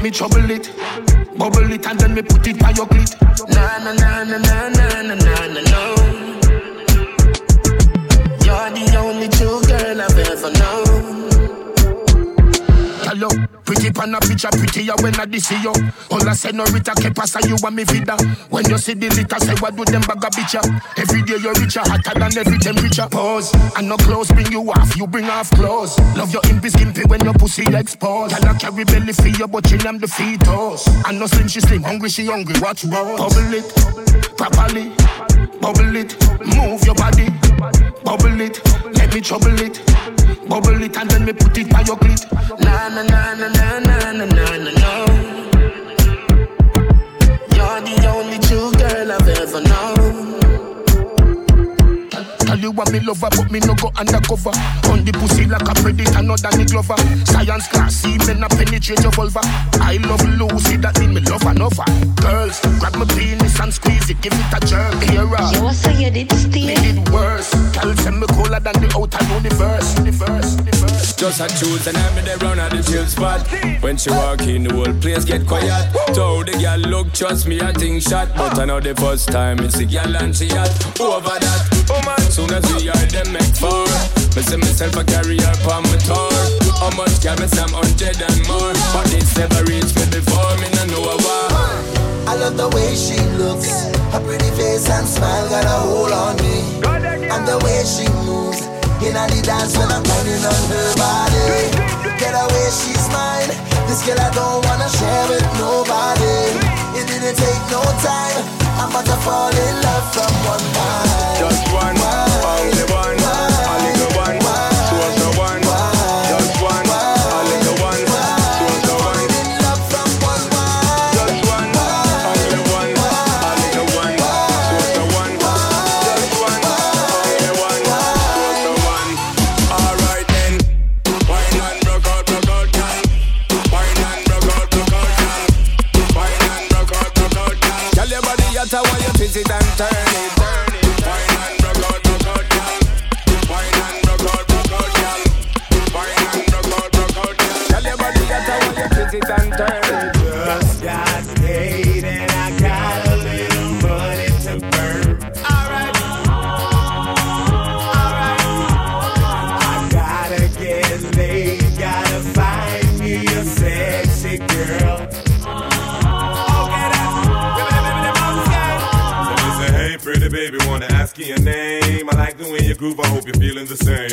Let me trouble it, bubble it, and then me put it by your clit. Na na na na na na na na na no. You're the only true girl I've ever known. Pretty pan a picture prettier when I see you. All I say no Rita que pasa you and me vida. When you see the litter, say what do them bag a bitch ya? Every day you're richer, hotter than every temperature. Pause, and no clothes bring you off, you bring off clothes. Love your impy skimpy when your pussy exposed. Can I carry belly for you, but chill am the fetus. And no slim, she slim, hungry, she hungry. Watch road. Bubble it, properly, bubble it, move your body, bubble it, let me trouble it. Bubble it and then me put it by your clit. Na na na na na na na na na. You're the only true girl I've ever known. Tell you what me lover, but me no go undercover. On the pussy like a predator, not Danny Glover. Science class, see me not penetrate your vulva. I love Lucy, that mean me love another. Girls, grab my penis and squeeze it, give it a jerk. Here, Yo, so you did steal. me did worse. Tell them me cooler than the outer universe. Universe, universe. Just a choose and I'm in the round at the chill spot. When she walk in, the whole place get quiet. Told the girl, look, trust me, I think shot. But I know the first time it's a girl and she hot. Over that, oh man, soon as we are them make four. Me see myself a carry her on my tour. How much can me say I'm hundred and more? But it's never reached me before, me no know a war. I love the way she looks. Her pretty face and smile got a hold on me. And the way she moves. In the dance when I'm pounding on her body. Get away, she's mine. This girl I don't wanna share with nobody. It didn't take no time. I'm about to fall in love from one time. Groove, I hope you're feeling the same.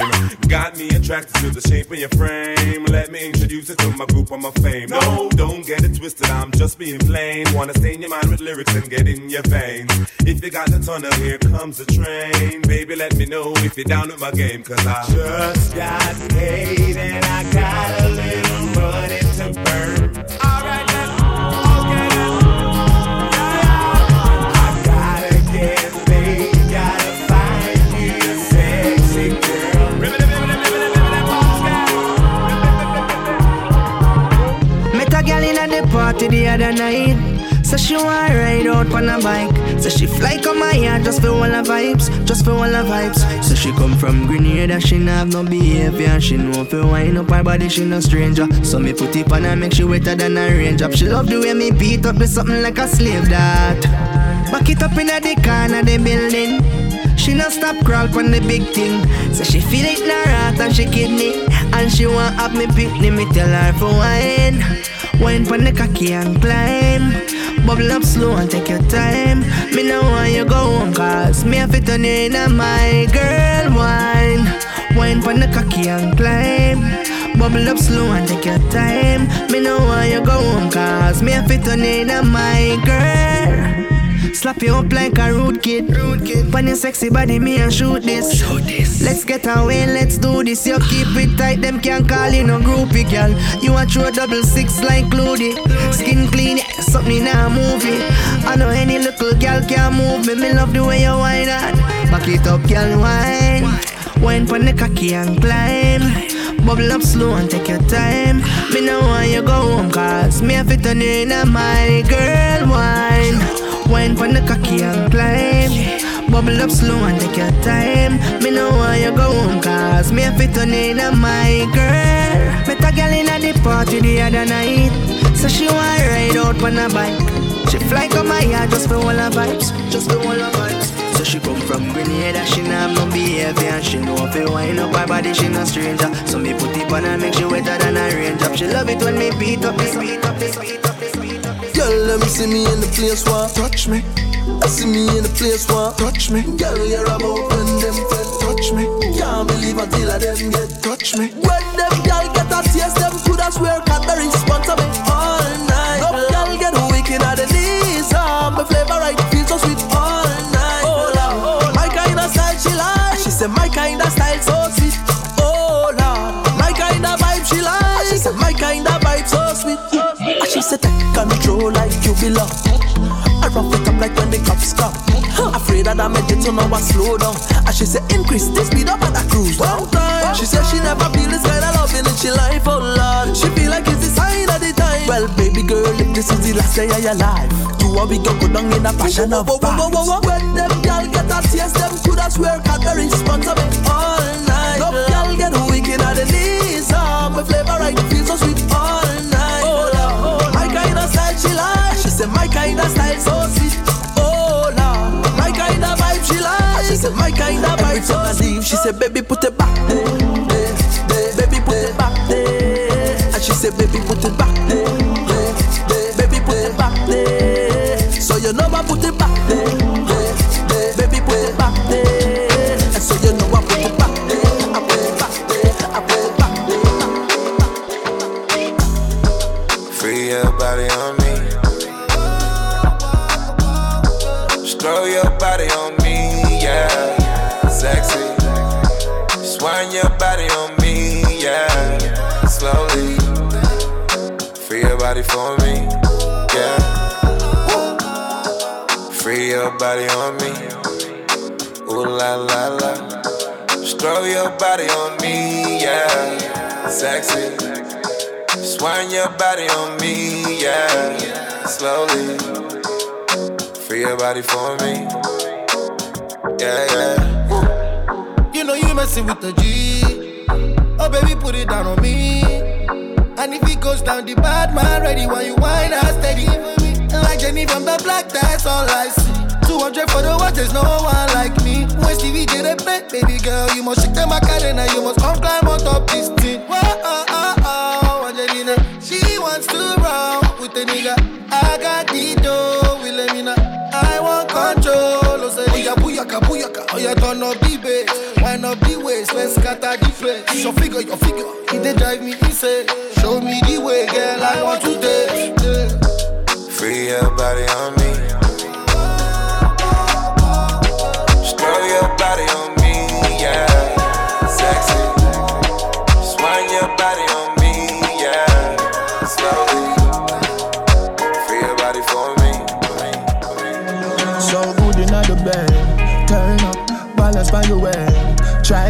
Got me attracted to the shape of your frame. Let me introduce you to my group on my fame. No, don't get it twisted, I'm just being plain. Wanna stain your mind with lyrics and get in your veins. If you got the tunnel, here comes the train. Baby, let me know if you're down with my game, cause I Just got paid and I got a little money to burn. Alright then. Okay then. I gotta get party the other night. So she want ride out on a bike. So she fly come my yard just for all her vibes, just for all her vibes. So she come from Grenada, she not have no behavior. She know if you wind up her body, she no stranger. So me put it on her, make she wetter than a range up. She love the way me beat up with something like a slave that. Back it up in the corner the building. She no stop crawl on the big thing. So she feel it in her heart and she kidney. And she want have me picnic, me tell her for wine. Wine pon the cocky and climb. Bubble up slow and take your time. Me no want you go home cause me have to turn you in a my girl wine. Wine pon the cocky and climb. Bubble up slow and take your time. Me no want you go home cause me have to turn you in a my girl. Slap you up like a rude kid. Rude kid. Pon your sexy body, me and shoot this. Shoot this. Let's get away, let's do this. You keep it tight, them can't call you no groupie, girl. You a true double six like Cloody. Skin clean, yeah, something in a movie. I know any little girl can move me. Me love the way you whine on. Back it up, girl, wine. Wine pon the cocky and climb. Bubble up slow and take your time. Me no want you go home cause me to turn you in a my girl wine. Wine pon the cocky and climb. Bubble up slow and take your time. Me know why you go home cause me a fit you in a my girl. Met a girl in the party the other night. So she want ride on a bike. She fly come my yard just for all her vibes, just for all her vibes. So she come from Grenada, she not have no behavior And she know if you wind up her body, she no stranger So me put it on her, make she wetter than a raindrop She love it when me beat up, me beat up, me beat up Girl, let me see me in the place where touch me. I see me in the place where touch me. Girl, you're about when them friend touch me. Can't believe until I them get touch me. When them girl get a taste, them coulda swear Cadbury sponsor me all night. No girl get wicked at the knees. My flavor right feels so sweet all night. Oh Lord, my kind of style she like. She said my kind of style so take like you belong. I rough it up like when the cops come. Afraid that I made it so now I slow down. And she said increase the speed up and I cruise down time. She said she never feel this kind of loving in she life, oh Lord. She feel like it's the sign of the time. Well, baby girl, if this is the last day of your life, you are we go go down in a passion of. When them girl get a taste, them coulda swear Cadbury sponsor me all my kind of style so sweet. Oh Lord, my kind of vibe she like. She said my kind of vibe so sweet. She said baby put it back body for me, yeah. Free your body on me. Ooh la la la. Stroll your body on me, yeah. Sexy. Swine your body on me, yeah. Slowly. Free your body for me. Yeah, yeah. You know you messing with the G. Oh baby, put it down on me. And if it goes down the bad man, ready while you whine and steady. Like Jenny from the block, that's all I see. 200 for the watch, there's no one like me. When Stevie J the bet, baby girl, you must shake them Macarena, you must come climb on top this thing. Whoa, oh, oh, oh, Angelina, she wants to roll with the nigga. I got the dough, know. I want control. Oh, say, booyaka, booyaka, booyaka. Oh, yeah, turn up the bass. Wind up let's scatter the place. Your figure, your figure. It they drive me insane. Show me the way, girl, I want to taste. Yeah. Free your body on me. Stroll your body on me, yeah. Sexy. Swine your body on me, yeah. Slowly. Free your body for me. So good in the bed. Turn up, balance by your way.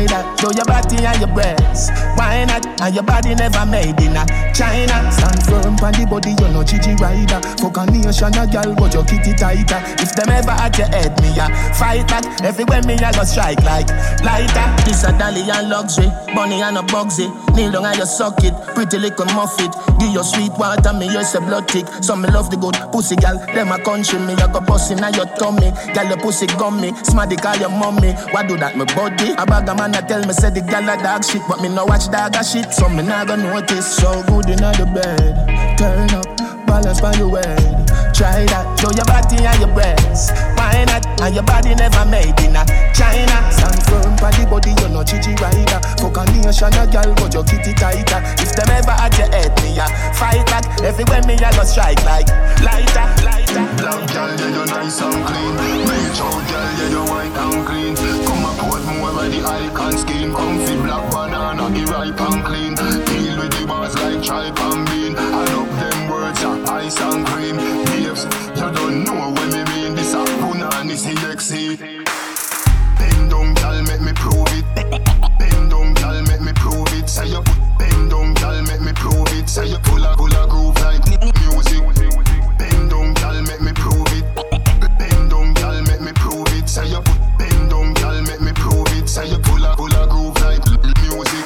Try show your body and your breasts. Why not? And your body never made in a China. Stand firm on body, you're no Gigi rider. Fuck a nation, a gal, but your kitty tighter. If them ever at your head, me a fight back. Everywhere me a go strike like lighter. This a dolly and luxury, bunny and a bugsy. Kneel down and you suck it, pretty little muff it. Give your sweet water, me you say blood tick. Some me love the good pussy gal, them a country me. I go bust in your tummy, gal your pussy gummy. Smarty call your mommy, why do that me body? A bag of man a tell me say the gal a dog shit, but me no watch dog a shit, so me nah go notice. So good in the bed, turn up, balance by your head. Try that, show your body and your breasts. Why not? And your body never made in a China. Stand firm by the body, you're no Gigi rider. Fuck a nation, a gal, but your kitty tighter. If them ever at your head, me a fight back. Everywhere me a go strike like lighter, lighter. Black girl, yeah, you nice and clean. Reach out, girl, yeah, you white and clean. Come and put more of the icon scheme. Comfy black banana, the ripe and clean. Deal with the bars like tripe and bean. I love them words, yeah, ice and cream. Say you bend down, girl, make me prove it. Say you full of, full of groove like music. Bend down, girl, make me prove it. Bend down, girl, make me prove it. Say you bend down, girl, make me prove it. Say you full of, full of groove like music.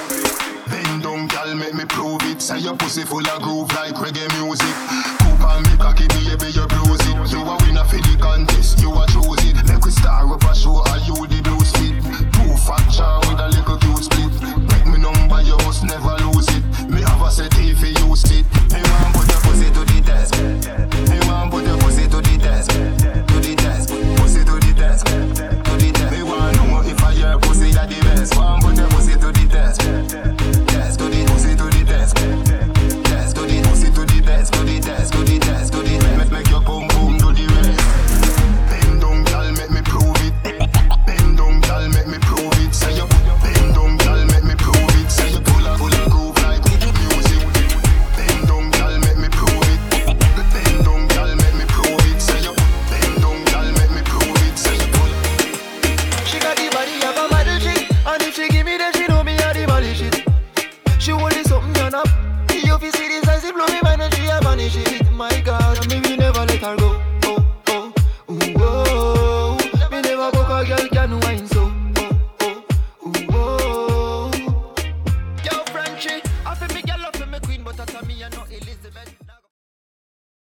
Bend down, girl, make me prove it. Say your pussy full of groove like reggae music. Coop and me cocky, baby, you bruise it. You a winner for the contest, you a choose it. Make we star up a show, are you the blue spit? Two faction with a little cute split on your house, never lose it. Me have a set if you use it. Me want put your pussy to the test. Me want put your pussy to the test.